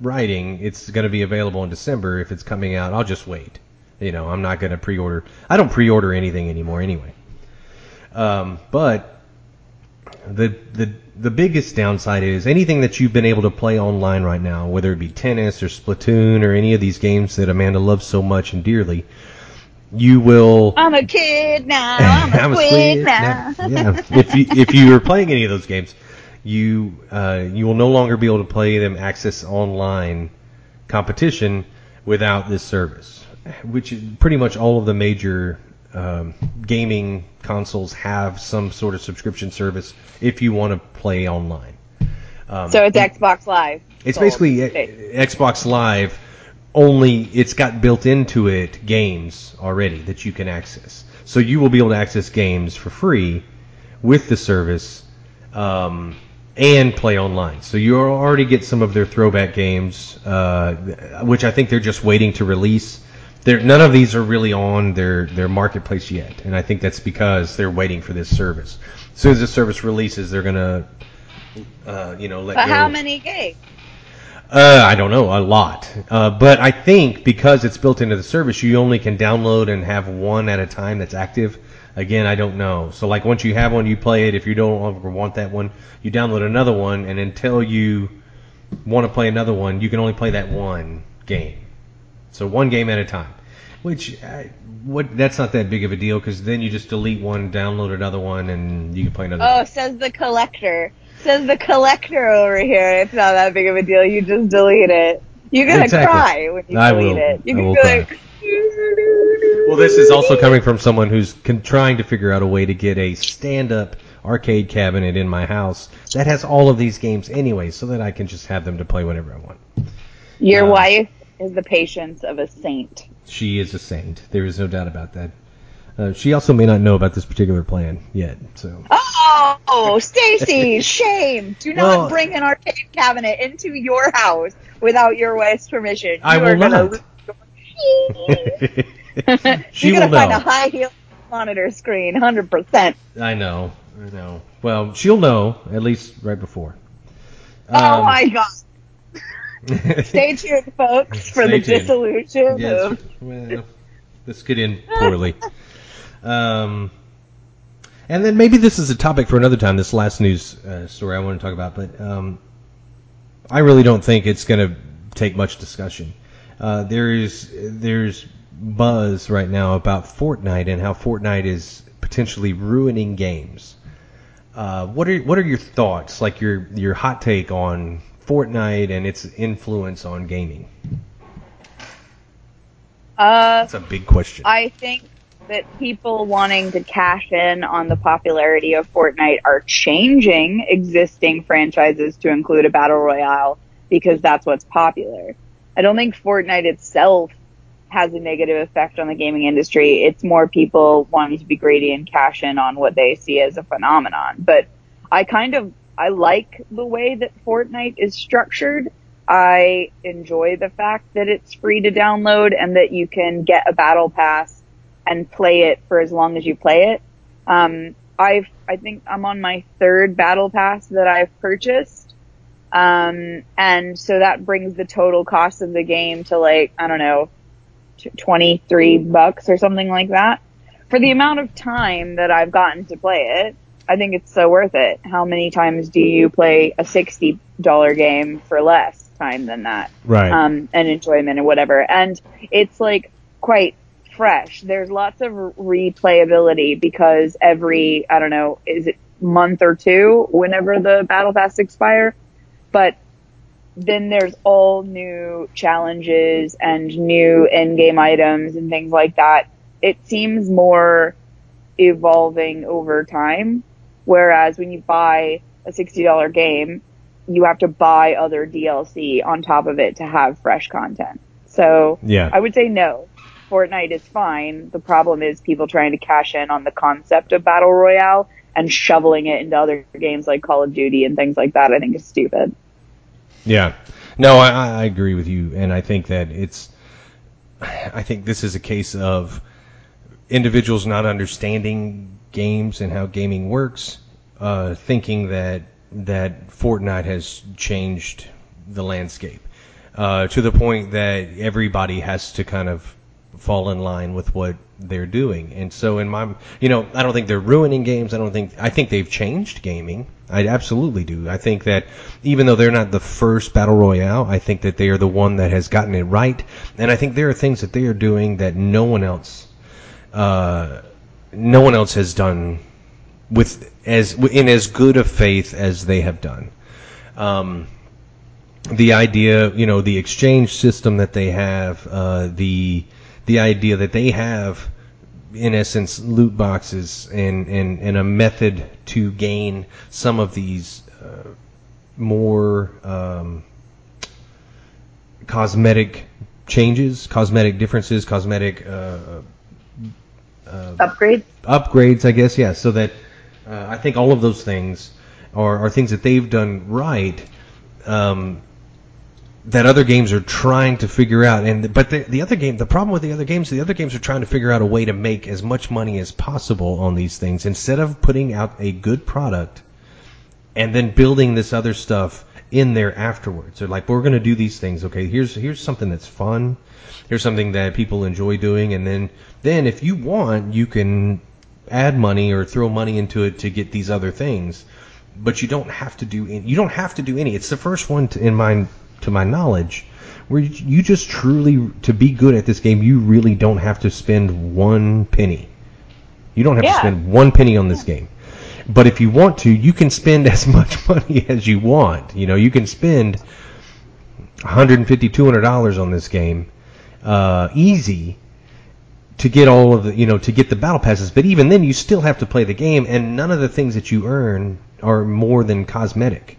writing it's going to be available in December if it's coming out. I'll just wait. You know, I'm not going to pre-order. I don't pre-order anything anymore anyway. Um, but the the the biggest downside is anything that you've been able to play online right now, whether it be tennis or Splatoon or any of these games that Amanda loves so much and dearly, you will. I'm a kid now. I'm a, squid, now. yeah. If you if you are playing any of those games, you uh, you will no longer be able to play them access online competition without this service, which is pretty much all of the major um, gaming consoles have some sort of subscription service if you want to play online. Um, So it's Xbox Live. it's basically Okay. uh, Xbox Live, only it's got built into it games already that you can access. So you will be able to access games for free with the service um, and play online. So you already get some of their throwback games, uh, which I think they're just waiting to release. They're, none of these are really on their, their marketplace yet, and I think that's because they're waiting for this service. As soon as the service releases, they're gonna, uh, you know, let But go. how many games? Uh, I don't know, a lot. Uh, but I think because it's built into the service, you only can download and have one at a time that's active. Again, I don't know. So like once you have one, you play it. If you don't longer want that one, you download another one, and until you want to play another one, you can only play that one game. So one game at a time. Which, uh, what? That's not that big of a deal because then you just delete one, download another one, and you can play another. Oh, says the collector. Says the collector over here. It's not that big of a deal. You just delete it. You're gonna Exactly. cry when you I delete will. it. You I can will go cry. like, Well, this is also coming from someone who's con- trying to figure out a way to get a stand-up arcade cabinet in my house that has all of these games anyway, so that I can just have them to play whenever I want. Your Uh, wife is the patience of a saint. She is a saint. There is no doubt about that. Uh, she also may not know about this particular plan yet. So Oh, Stacy, shame! Do not Well- bring an arcade cabinet into your house without your wife's permission. I You will are gonna not. lose she You're will gonna find a high heel monitor screen, hundred percent. I know. I know. Well, she'll know at least right before. Oh Um, my god! Stay tuned, folks, for Stay the tuned. dissolution Yes. of. Well, this could end poorly. Um, and then maybe this is a topic for another time. This last news uh, story I want to talk about, but um, I really don't think it's going to take much discussion. Uh, there's there's buzz right now about Fortnite and how Fortnite is potentially ruining games. Uh, what are what are your thoughts, like your your hot take on Fortnite and its influence on gaming? Uh, That's a big question. I think that people wanting to cash in on the popularity of Fortnite are changing existing franchises to include a battle royale because that's what's popular. I don't think Fortnite itself has a negative effect on the gaming industry. It's more people wanting to be greedy and cash in on what they see as a phenomenon. But I kind of I like the way that Fortnite is structured. I enjoy the fact that it's free to download and that you can get a battle pass and play it for as long as you play it. Um, I've, I think I'm on my third battle pass that I've purchased. Um, and so that brings the total cost of the game to like, I don't know, 23 bucks or something like that. For the amount of time that I've gotten to play it, I think it's so worth it. How many times do you play a sixty dollar game for less time than that? Right. Um, and enjoyment and whatever. And it's like quite fresh. There's lots of replayability because every I don't know, is it month or two, whenever the battle pass expire, but then there's all new challenges and new in-game items and things like that. It seems more evolving over time. Whereas when you buy a $60 game, you have to buy other DLC on top of it to have fresh content. So yeah. I would say no. Fortnite is fine. The problem is people trying to cash in on the concept of battle royale and shoveling it into other games like Call of Duty and things like that. I think is stupid. Yeah. No, I, I agree with you, and I think that it's. I think this is a case of individuals not understanding games and how gaming works, uh, thinking that that Fortnite has changed the landscape uh, to the point that everybody has to kind of fall in line with what they're doing. And so in my, you know, I don't think they're ruining games. I don't think, I think they've changed gaming. I absolutely do. I think that even though they're not the first battle royale, I think that they are the one that has gotten it right. And I think there are things that they are doing that no one else, uh, no one else has done with as in as good a faith as they have done. Um, the idea, you know, the exchange system that they have, uh, the the idea that they have, in essence, loot boxes and, and, and a method to gain some of these uh, more um, cosmetic changes, cosmetic differences, cosmetic uh, uh, upgrades. Upgrades, I guess, yeah. So that uh, I think all of those things are, are things that they've done right. Um, that other games are trying to figure out. And but the, the other game, the problem with the other games, the other games are trying to figure out a way to make as much money as possible on these things instead of putting out a good product and then building this other stuff in there afterwards. They're like, we're going to do these things. Okay, here's here's something that's fun. Here's something that people enjoy doing, and then then if you want, you can add money or throw money into it to get these other things. But you don't have to do you don't have to do any. It's the first one to, in my to my knowledge, where you just truly, to be good at this game, you really don't have to spend one penny. You don't have yeah. to spend one penny on this game. But if you want to, you can spend as much money as you want. You know, you can spend 150 $200 on this game, uh, easy, to get all of the, you know, to get the battle passes. But even then, you still have to play the game, and none of the things that you earn are more than cosmetic.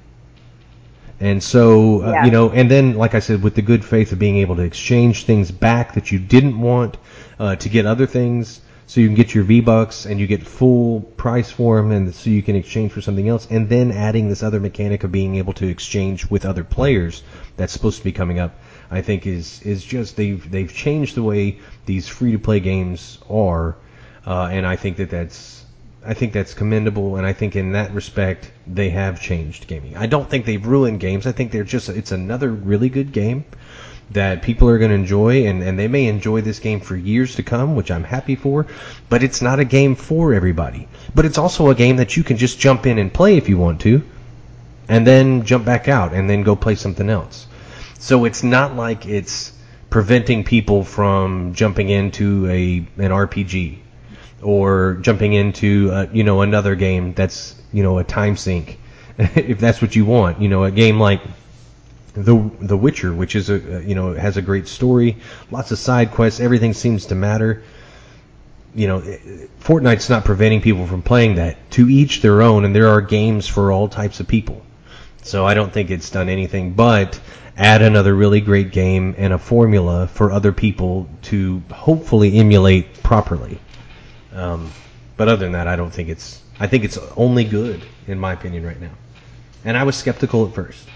And so, uh, you know, and then, like I said, with the good faith of being able to exchange things back that you didn't want uh, to get other things, so you can get your V Bucks and you get full price for them, and so you can exchange for something else. And then adding this other mechanic of being able to exchange with other players that's supposed to be coming up, I think is is just they've they've changed the way these free to play games are, uh, and I think that that's I think that's commendable, and I think in that respect they have changed gaming. I don't think they've ruined games. I think they're just it's another really good game that people are going to enjoy, and, and they may enjoy this game for years to come, which I'm happy for. But it's not a game for everybody. But it's also a game that you can just jump in and play if you want to, and then jump back out and then go play something else. So it's not like it's preventing people from jumping into a an RPG or jumping into uh, you know another game that's you know a time sink if that's what you want. You know a game like the the Witcher which is a you know has a great story lots of side quests everything seems to matter. You know Fortnite's not preventing people from playing that. To each their own and there are games for all types of people so I don't think it's done anything but add another really great game and a formula for other people to hopefully emulate properly um, but other than that, I don't think it's. I think it's only good in my opinion right now. And I was skeptical at first.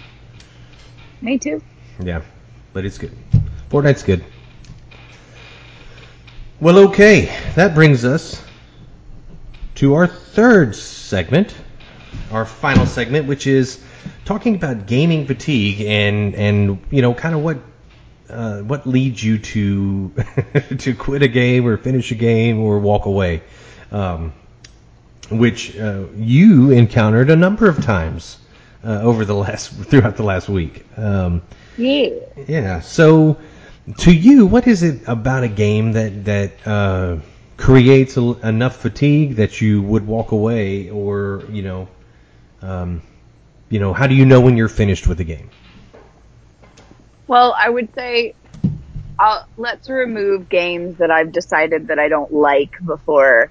Me too. Yeah, but it's good. Fortnite's good. Well, okay, that brings us to our third segment, our final segment, which is talking about gaming fatigue and and you know kind of what uh, what leads you to to quit a game or finish a game or walk away? Um, which uh, you encountered a number of times uh, over the last throughout the last week. Um, Yeah. yeah. So, to you, what is it about a game that that uh, creates a, enough fatigue that you would walk away, or you know, um, you know, how do you know when you're finished with the game? Well, I would say I'll, let's remove games that I've decided that I don't like before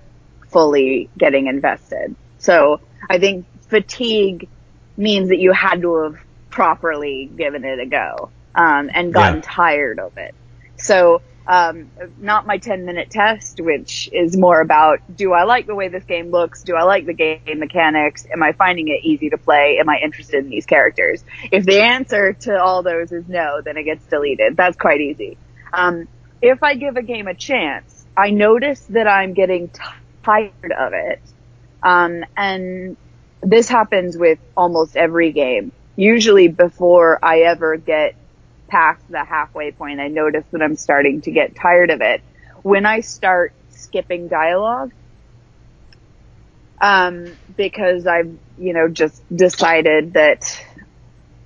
fully getting invested. So I think fatigue means that you had to have properly given it a go um, and gotten Yeah. tired of it. So um, not my 10 minute test, which is more about do I like the way this game looks? Do I like the game mechanics? Am I finding it easy to play? Am I interested in these characters? If the answer to all those is no, then it gets deleted. That's quite easy. Um, if I give a game a chance, I notice that I'm getting tired of it. Um, and this happens with almost every game. Usually before I ever get past the halfway point, I notice that I'm starting to get tired of it. When I start skipping dialogue, um, because I've, you know, just decided that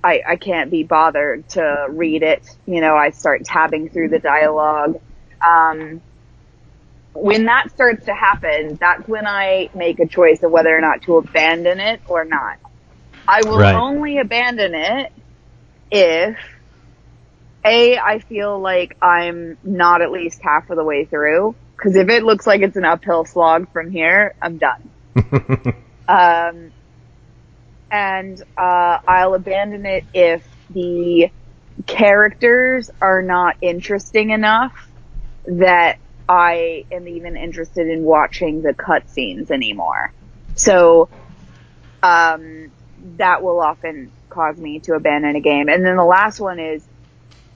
I, I can't be bothered to read it. You know, I start tabbing through the dialogue. Um, when that starts to happen, that's when I make a choice of whether or not to abandon it or not. I will Right. only abandon it if A, I feel like I'm not at least half of the way through. Cause if it looks like it's an uphill slog from here, I'm done. Um, and uh, I'll abandon it if the characters are not interesting enough that I am even interested in watching the cutscenes anymore. So um, that will often cause me to abandon a game. And then the last one is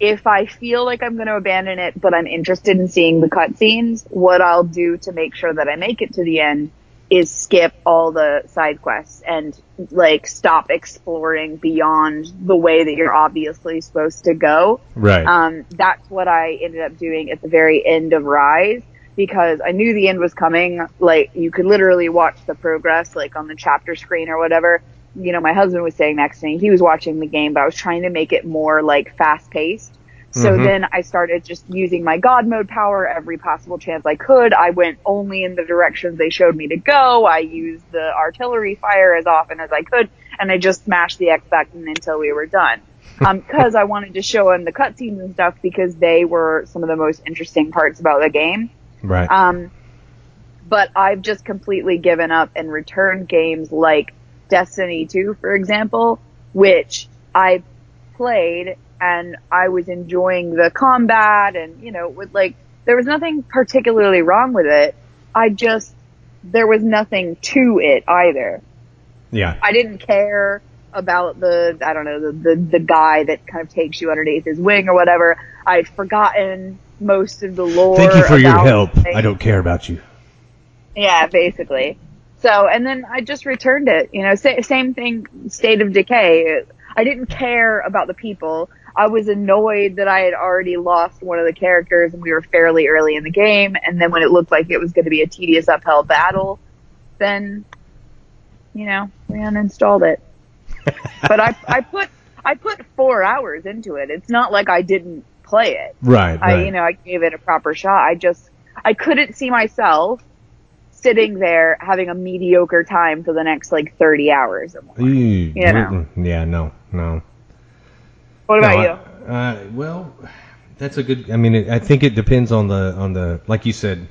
if I feel like I'm going to abandon it, but I'm interested in seeing the cutscenes, what I'll do to make sure that I make it to the end is skip all the side quests and like stop exploring beyond the way that you're obviously supposed to go. right. Um, that's what I ended up doing at the very end of Ryse because I knew the end was coming. Like you could literally watch the progress like on the chapter screen or whatever. You know, my husband was sitting next to me. He was watching the game, but I was trying to make it more like fast paced. So Mhm. then I started just using my God mode power every possible chance I could. I went only in the directions they showed me to go. I used the artillery fire as often as I could, and I just smashed the X button until we were done. Um, cause I wanted to show him the cutscenes and stuff because they were some of the most interesting parts about the game. right. Um, but I've just completely given up and returned games like Destiny 2, for example, which I played and I was enjoying the combat and, you know, with like, there was nothing particularly wrong with it. I just, there was nothing to it either. yeah. I didn't care about the I don't know the, the the guy that kind of takes you underneath his wing or whatever. I'd forgotten most of the lore. Thank you for your help. the thing. I don't care about you. Yeah, basically. So, and then I just returned it. You know, sa- same thing. State of Decay. I didn't care about the people. I was annoyed that I had already lost one of the characters and we were fairly early in the game. And then when it looked like it was going to be a tedious uphill battle, then, you know, we uninstalled it. but I, I put, I put four hours into it. It's not like I didn't play it. Right. I, right. you know, I gave it a proper shot. I just, I couldn't see myself sitting there having a mediocre time for the next like 30 hours. or more. Ew, you know. Yeah. No. No. What about No, you? I- uh, well, that's a good. I mean, it, I think it depends on the on the like you said.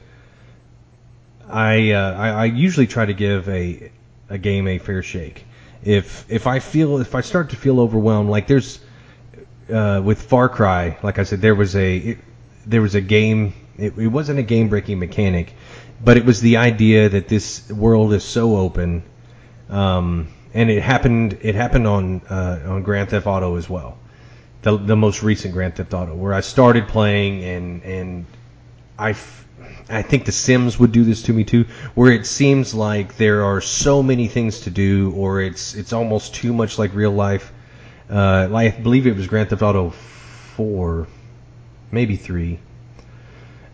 I, uh, I I usually try to give a a game a fair shake. If if I feel if I start to feel overwhelmed, like there's uh, with Far Cry, like I said, there was a it, there was a game. It, it wasn't a game breaking mechanic, but it was the idea that this world is so open, um, and it happened. It happened on uh, on Grand Theft Auto as well, the the most recent Grand Theft Auto, where I started playing and and I. f- I think The Sims would do this to me too, where it seems like there are so many things to do, or it's it's almost too much like real life. Uh, I believe it was Grand Theft Auto four, maybe three.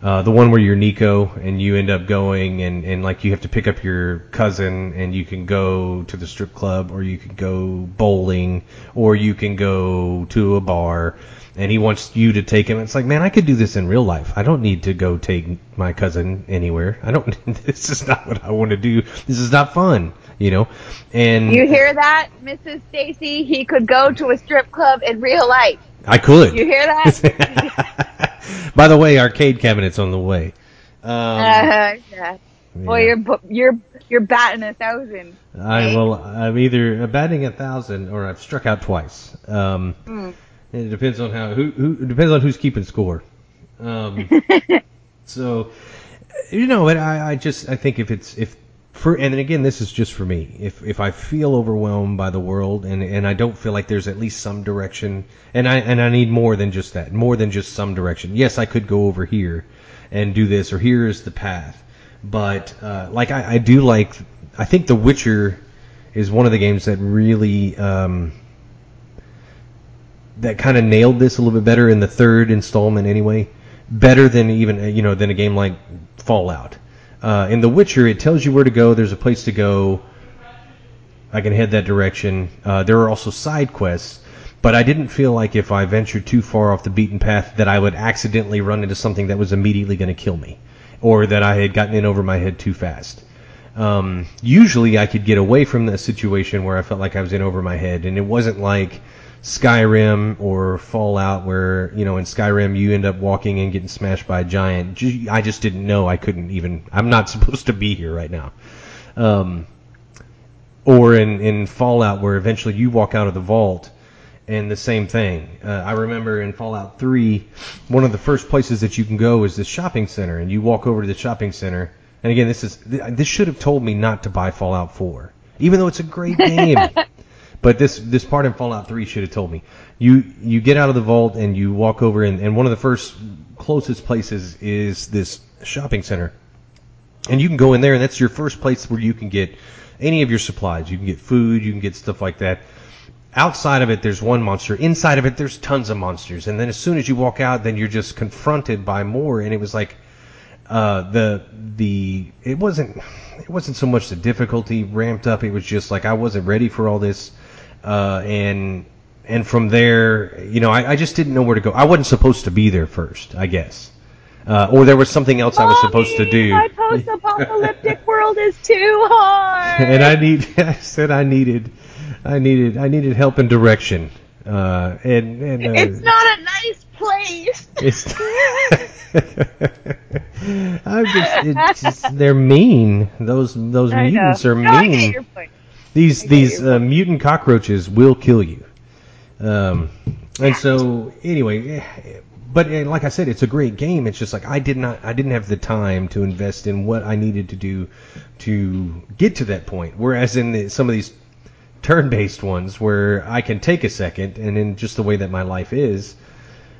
Uh, the one where you're Niko and you end up going and, and like you have to pick up your cousin and you can go to the strip club or you can go bowling or you can go to a bar and he wants you to take him. It's like, man, I could do this in real life. I don't need to go take my cousin anywhere. I don't. This is not what I want to do. This is not fun, you know. And You hear that, Mrs. Stacy? He could go to a strip club in real life. I could. You hear that? By the way, arcade cabinet's on the way. Um, uh, yeah. Yeah. you're you're you're batting a thousand. I will. I'm either batting a thousand or I've struck out twice. Um, Mm. It depends on how who, who it depends on who's keeping score. Um, so you know, but I, I just I think if it's if for and again this is just for me. If if I feel overwhelmed by the world and and I don't feel like there's at least some direction and I and I need more than just that, more than just some direction. Yes, I could go over here and do this or here is the path. But uh, like I, I do like I think The Witcher is one of the games that really um, that kind of nailed this a little bit better in the third installment anyway. Better than even you know than a game like Fallout. Uh, in The Witcher, it tells you where to go. There's a place to go. I can head that direction. Uh, there are also side quests, but I didn't feel like if I ventured too far off the beaten path that I would accidentally run into something that was immediately going to kill me, or that I had gotten in over my head too fast. Um, usually, I could get away from that situation where I felt like I was in over my head, and it wasn't like Skyrim or Fallout, where you know in Skyrim you end up walking and getting smashed by a giant. I just didn't know I couldn't even. I'm not supposed to be here right now. Um, or in in Fallout, where eventually you walk out of the vault, and the same thing. Uh, I remember in Fallout 3, one of the first places that you can go is the shopping center, and you walk over to the shopping center. And again, this is this should have told me not to buy Fallout 4, even though it's a great game. But this this part in Fallout 3 should have told me. You you get out of the vault and you walk over and, and one of the first closest places is this shopping center. And you can go in there and that's your first place where you can get any of your supplies. You can get food, you can get stuff like that. Outside of it there's one monster. Inside of it there's tons of monsters. And then as soon as you walk out then you're just confronted by more and it was like uh, the the it wasn't it wasn't so much the difficulty ramped up. It was just like I wasn't ready for all this, uh, and and from there, you know, I, I just didn't know where to go. I wasn't supposed to be there first, I guess, uh, or there was something else I was supposed to do. My post-apocalyptic world is too hard. and I need I said I needed I needed I needed help and direction. Uh, and and uh, it's not a nice place. It's I'm just, it's just they're mean. Those those I know. mutants are No, mean. These these uh, mutant cockroaches will kill you. Um, and so anyway, eh, but eh, like I said, it's a great game. It's just like I did not I didn't have the time to invest in what I needed to do to get to that point. Whereas in the, some of these turn-based ones, where I can take a second, and in just the way that my life is,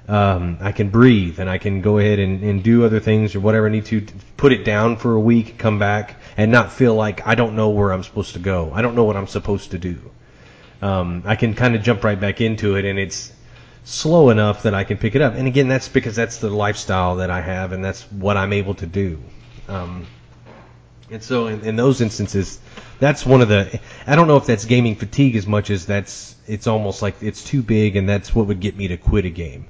um, I can breathe and I can go ahead and, and do other things or whatever I need to, to put it down for a week, come back, and not feel like I don't know where I'm supposed to go. I don't know what I'm supposed to do. Um, I can kind of jump right back into it, and it's slow enough that I can pick it up. And again, that's because that's the lifestyle that I have, and that's what I'm able to do. Um, and so, in, in those instances, that's one of the. I don't know if that's gaming fatigue as much as that's. It's almost like it's too big, and that's what would get me to quit a game.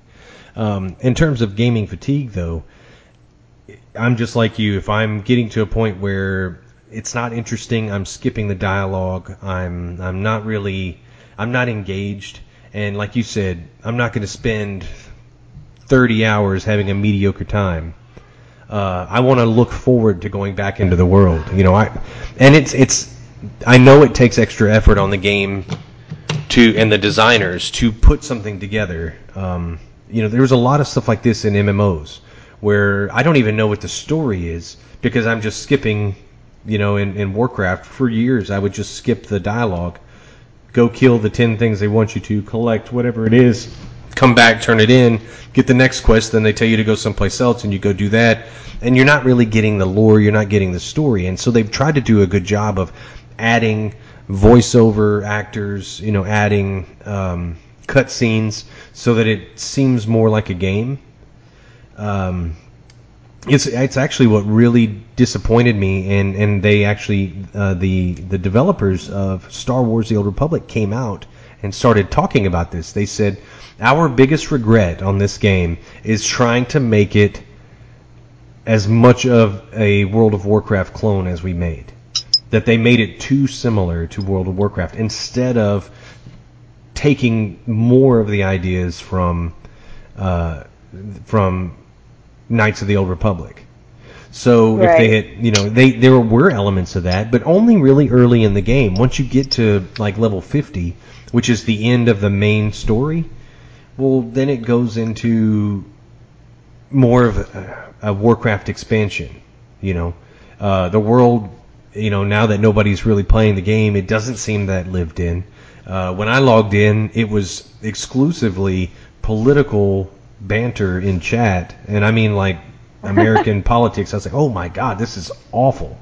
Um, in terms of gaming fatigue, though, I'm just like you. If I'm getting to a point where it's not interesting, I'm skipping the dialogue. I'm I'm not really I'm not engaged. And like you said, I'm not going to spend 30 hours having a mediocre time. Uh, I want to look forward to going back into the world. You know, I and it's it's I know it takes extra effort on the game to and the designers to put something together. Um, you know, there's a lot of stuff like this in MMOs where I don't even know what the story is because I'm just skipping. You know, in, in Warcraft for years, I would just skip the dialogue, go kill the ten things they want you to, collect whatever it is, come back, turn it in, get the next quest, then they tell you to go someplace else, and you go do that, and you're not really getting the lore, you're not getting the story, and so they've tried to do a good job of adding voiceover actors, you know, adding um, cutscenes so that it seems more like a game. Um, it's it's actually what really disappointed me, and and they actually uh, the the developers of Star Wars: The Old Republic came out and started talking about this. They said our biggest regret on this game is trying to make it as much of a World of Warcraft clone as we made. That they made it too similar to World of Warcraft instead of taking more of the ideas from uh, from Knights of the Old Republic. So right. if they had, you know, they there were elements of that, but only really early in the game. Once you get to like level 50, which is the end of the main story, well, then it goes into more of a, a Warcraft expansion. You know, uh, the world, you know, now that nobody's really playing the game, it doesn't seem that lived in. Uh, when I logged in, it was exclusively political banter in chat, and I mean like American politics. I was like, oh my god, this is awful.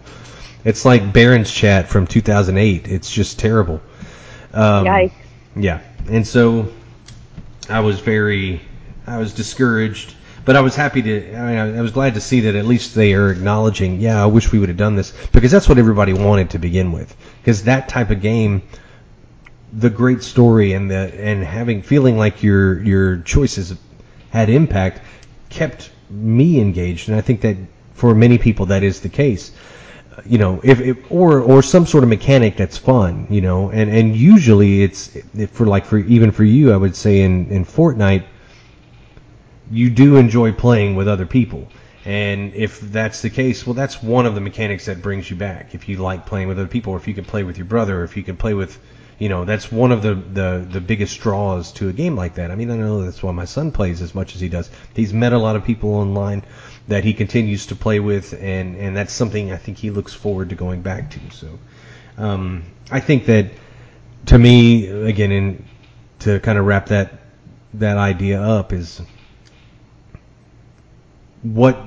It's like Barrens chat from 2008. It's just terrible. Um, Yikes. Yeah, and so I was very, I was discouraged, but I was happy to. I mean, I was glad to see that at least they are acknowledging. Yeah, I wish we would have done this because that's what everybody wanted to begin with. Because that type of game the great story and the and having feeling like your your choices had impact kept me engaged, and I think that for many people that is the case. Uh, you know, if, if or or some sort of mechanic that's fun, you know, and and usually it's for like for even for you, I would say in in Fortnite, you do enjoy playing with other people. And if that's the case, well, that's one of the mechanics that brings you back. If you like playing with other people, or if you can play with your brother, or if you can play with you know that's one of the, the the biggest draws to a game like that. I mean, I know that's why my son plays as much as he does. He's met a lot of people online that he continues to play with, and and that's something I think he looks forward to going back to. So, um, I think that to me, again, in to kind of wrap that that idea up is what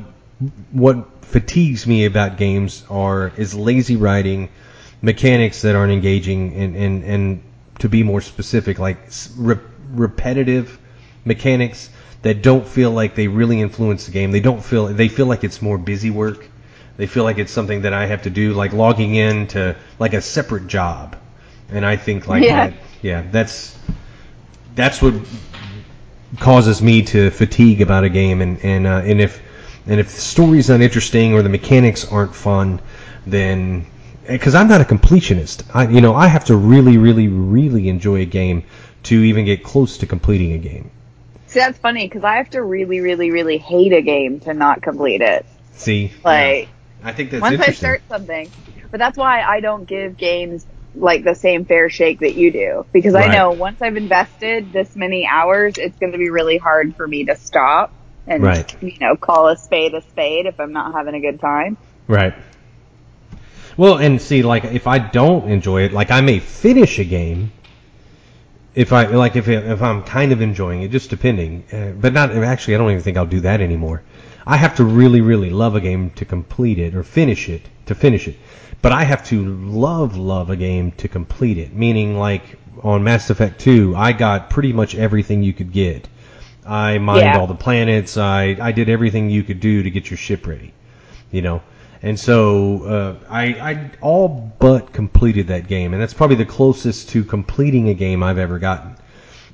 what fatigues me about games are is lazy writing mechanics that aren't engaging and, and, and to be more specific, like re- repetitive mechanics that don't feel like they really influence the game. They don't feel they feel like it's more busy work. They feel like it's something that I have to do, like logging in to like a separate job. And I think like yeah. that, yeah, that's that's what causes me to fatigue about a game. And and uh, and if and if the story's uninteresting or the mechanics aren't fun, then because I'm not a completionist. I, you know, I have to really, really, really enjoy a game to even get close to completing a game. See, that's funny because I have to really, really, really hate a game to not complete it. See, like yeah. I think that's once I start something, but that's why I don't give games like the same fair shake that you do because right. I know once I've invested this many hours, it's going to be really hard for me to stop and right. you know call a spade a spade if I'm not having a good time. Right. Well, and see, like if I don't enjoy it, like I may finish a game. If I like, if if I'm kind of enjoying it, just depending, uh, but not actually. I don't even think I'll do that anymore. I have to really, really love a game to complete it or finish it to finish it. But I have to love, love a game to complete it. Meaning, like on Mass Effect 2, I got pretty much everything you could get. I mined yeah. all the planets. I I did everything you could do to get your ship ready. You know, and so uh, I, I all but completed that game, and that's probably the closest to completing a game I've ever gotten.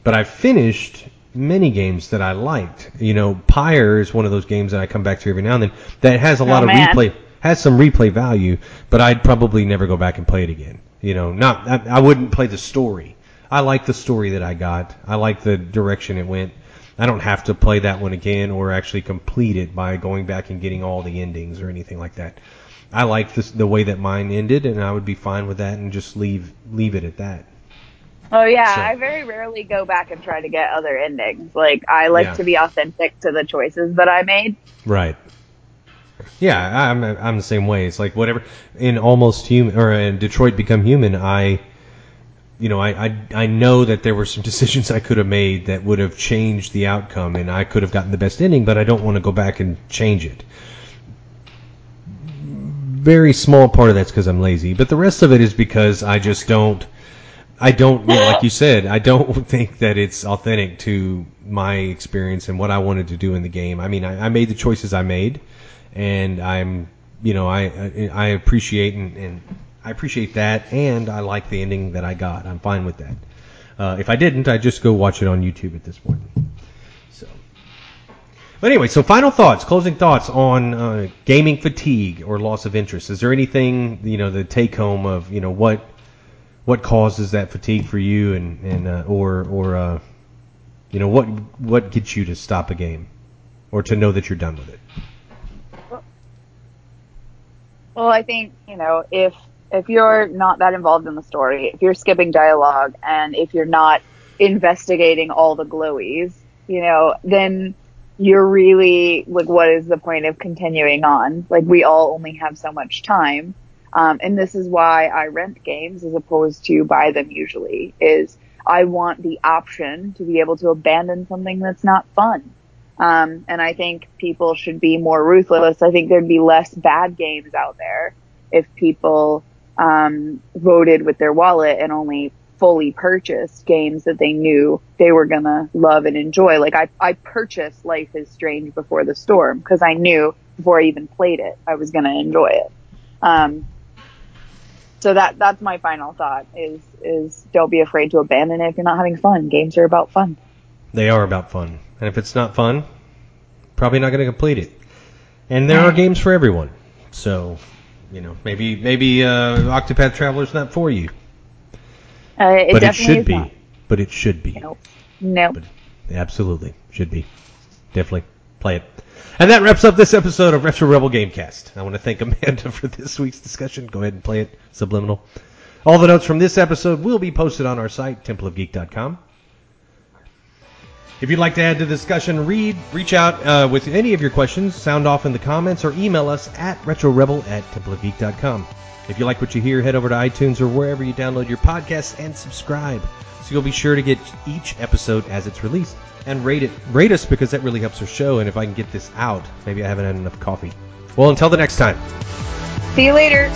But I've finished many games that I liked. You know, Pyre is one of those games that I come back to every now and then that has a oh, lot of man. replay, has some replay value, but I'd probably never go back and play it again. You know, not I, I wouldn't play the story. I like the story that I got. I like the direction it went. I don't have to play that one again or actually complete it by going back and getting all the endings or anything like that. I like this, the way that mine ended, and I would be fine with that and just leave leave it at that. Oh yeah, so. I very rarely go back and try to get other endings. Like I like yeah. to be authentic to the choices that I made. Right. Yeah, I'm I'm the same way. It's like whatever in almost human or in Detroit Become Human, I you know, I, I I know that there were some decisions I could have made that would have changed the outcome, and I could have gotten the best ending, but I don't want to go back and change it. Very small part of that's because I'm lazy, but the rest of it is because I just don't. I don't, like you said, I don't think that it's authentic to my experience and what I wanted to do in the game. I mean, I, I made the choices I made, and I'm you know I I, I appreciate and, and I appreciate that, and I like the ending that I got. I'm fine with that. Uh, if I didn't, I'd just go watch it on YouTube at this point. So, but anyway, so final thoughts, closing thoughts on uh, gaming fatigue or loss of interest. Is there anything you know the take home of you know what what causes that fatigue for you, and and uh, or or uh, you know what what gets you to stop a game or to know that you're done with it? Well, I think you know if if you're not that involved in the story, if you're skipping dialogue, and if you're not investigating all the glowies, you know, then you're really like, what is the point of continuing on? Like, we all only have so much time. Um, and this is why I rent games as opposed to buy them usually is I want the option to be able to abandon something that's not fun. Um, and I think people should be more ruthless. I think there'd be less bad games out there if people um, voted with their wallet and only fully purchased games that they knew they were gonna love and enjoy. Like I, I purchased Life is Strange before the storm because I knew before I even played it I was gonna enjoy it. Um, so that that's my final thought is is don't be afraid to abandon it if you're not having fun. Games are about fun. They are about fun, and if it's not fun, probably not going to complete it. And there are games for everyone. So, you know, maybe maybe uh, Octopath Traveler's not for you, Uh, it but it should be. not. But it should be. Nope. Nope. But absolutely should be. Definitely play it. And that wraps up this episode of Retro Rebel Gamecast. I want to thank Amanda for this week's discussion. Go ahead and play it subliminal. All the notes from this episode will be posted on our site, templeofgeek.com. If you'd like to add to the discussion, read, reach out uh, with any of your questions, sound off in the comments, or email us at retrorebel at templeofgeek.com. If you like what you hear, head over to iTunes or wherever you download your podcasts and subscribe so you'll be sure to get each episode as it's released. And rate it. Rate us because that really helps our show, and if I can get this out, maybe I haven't had enough coffee. Well, until the next time. See you later.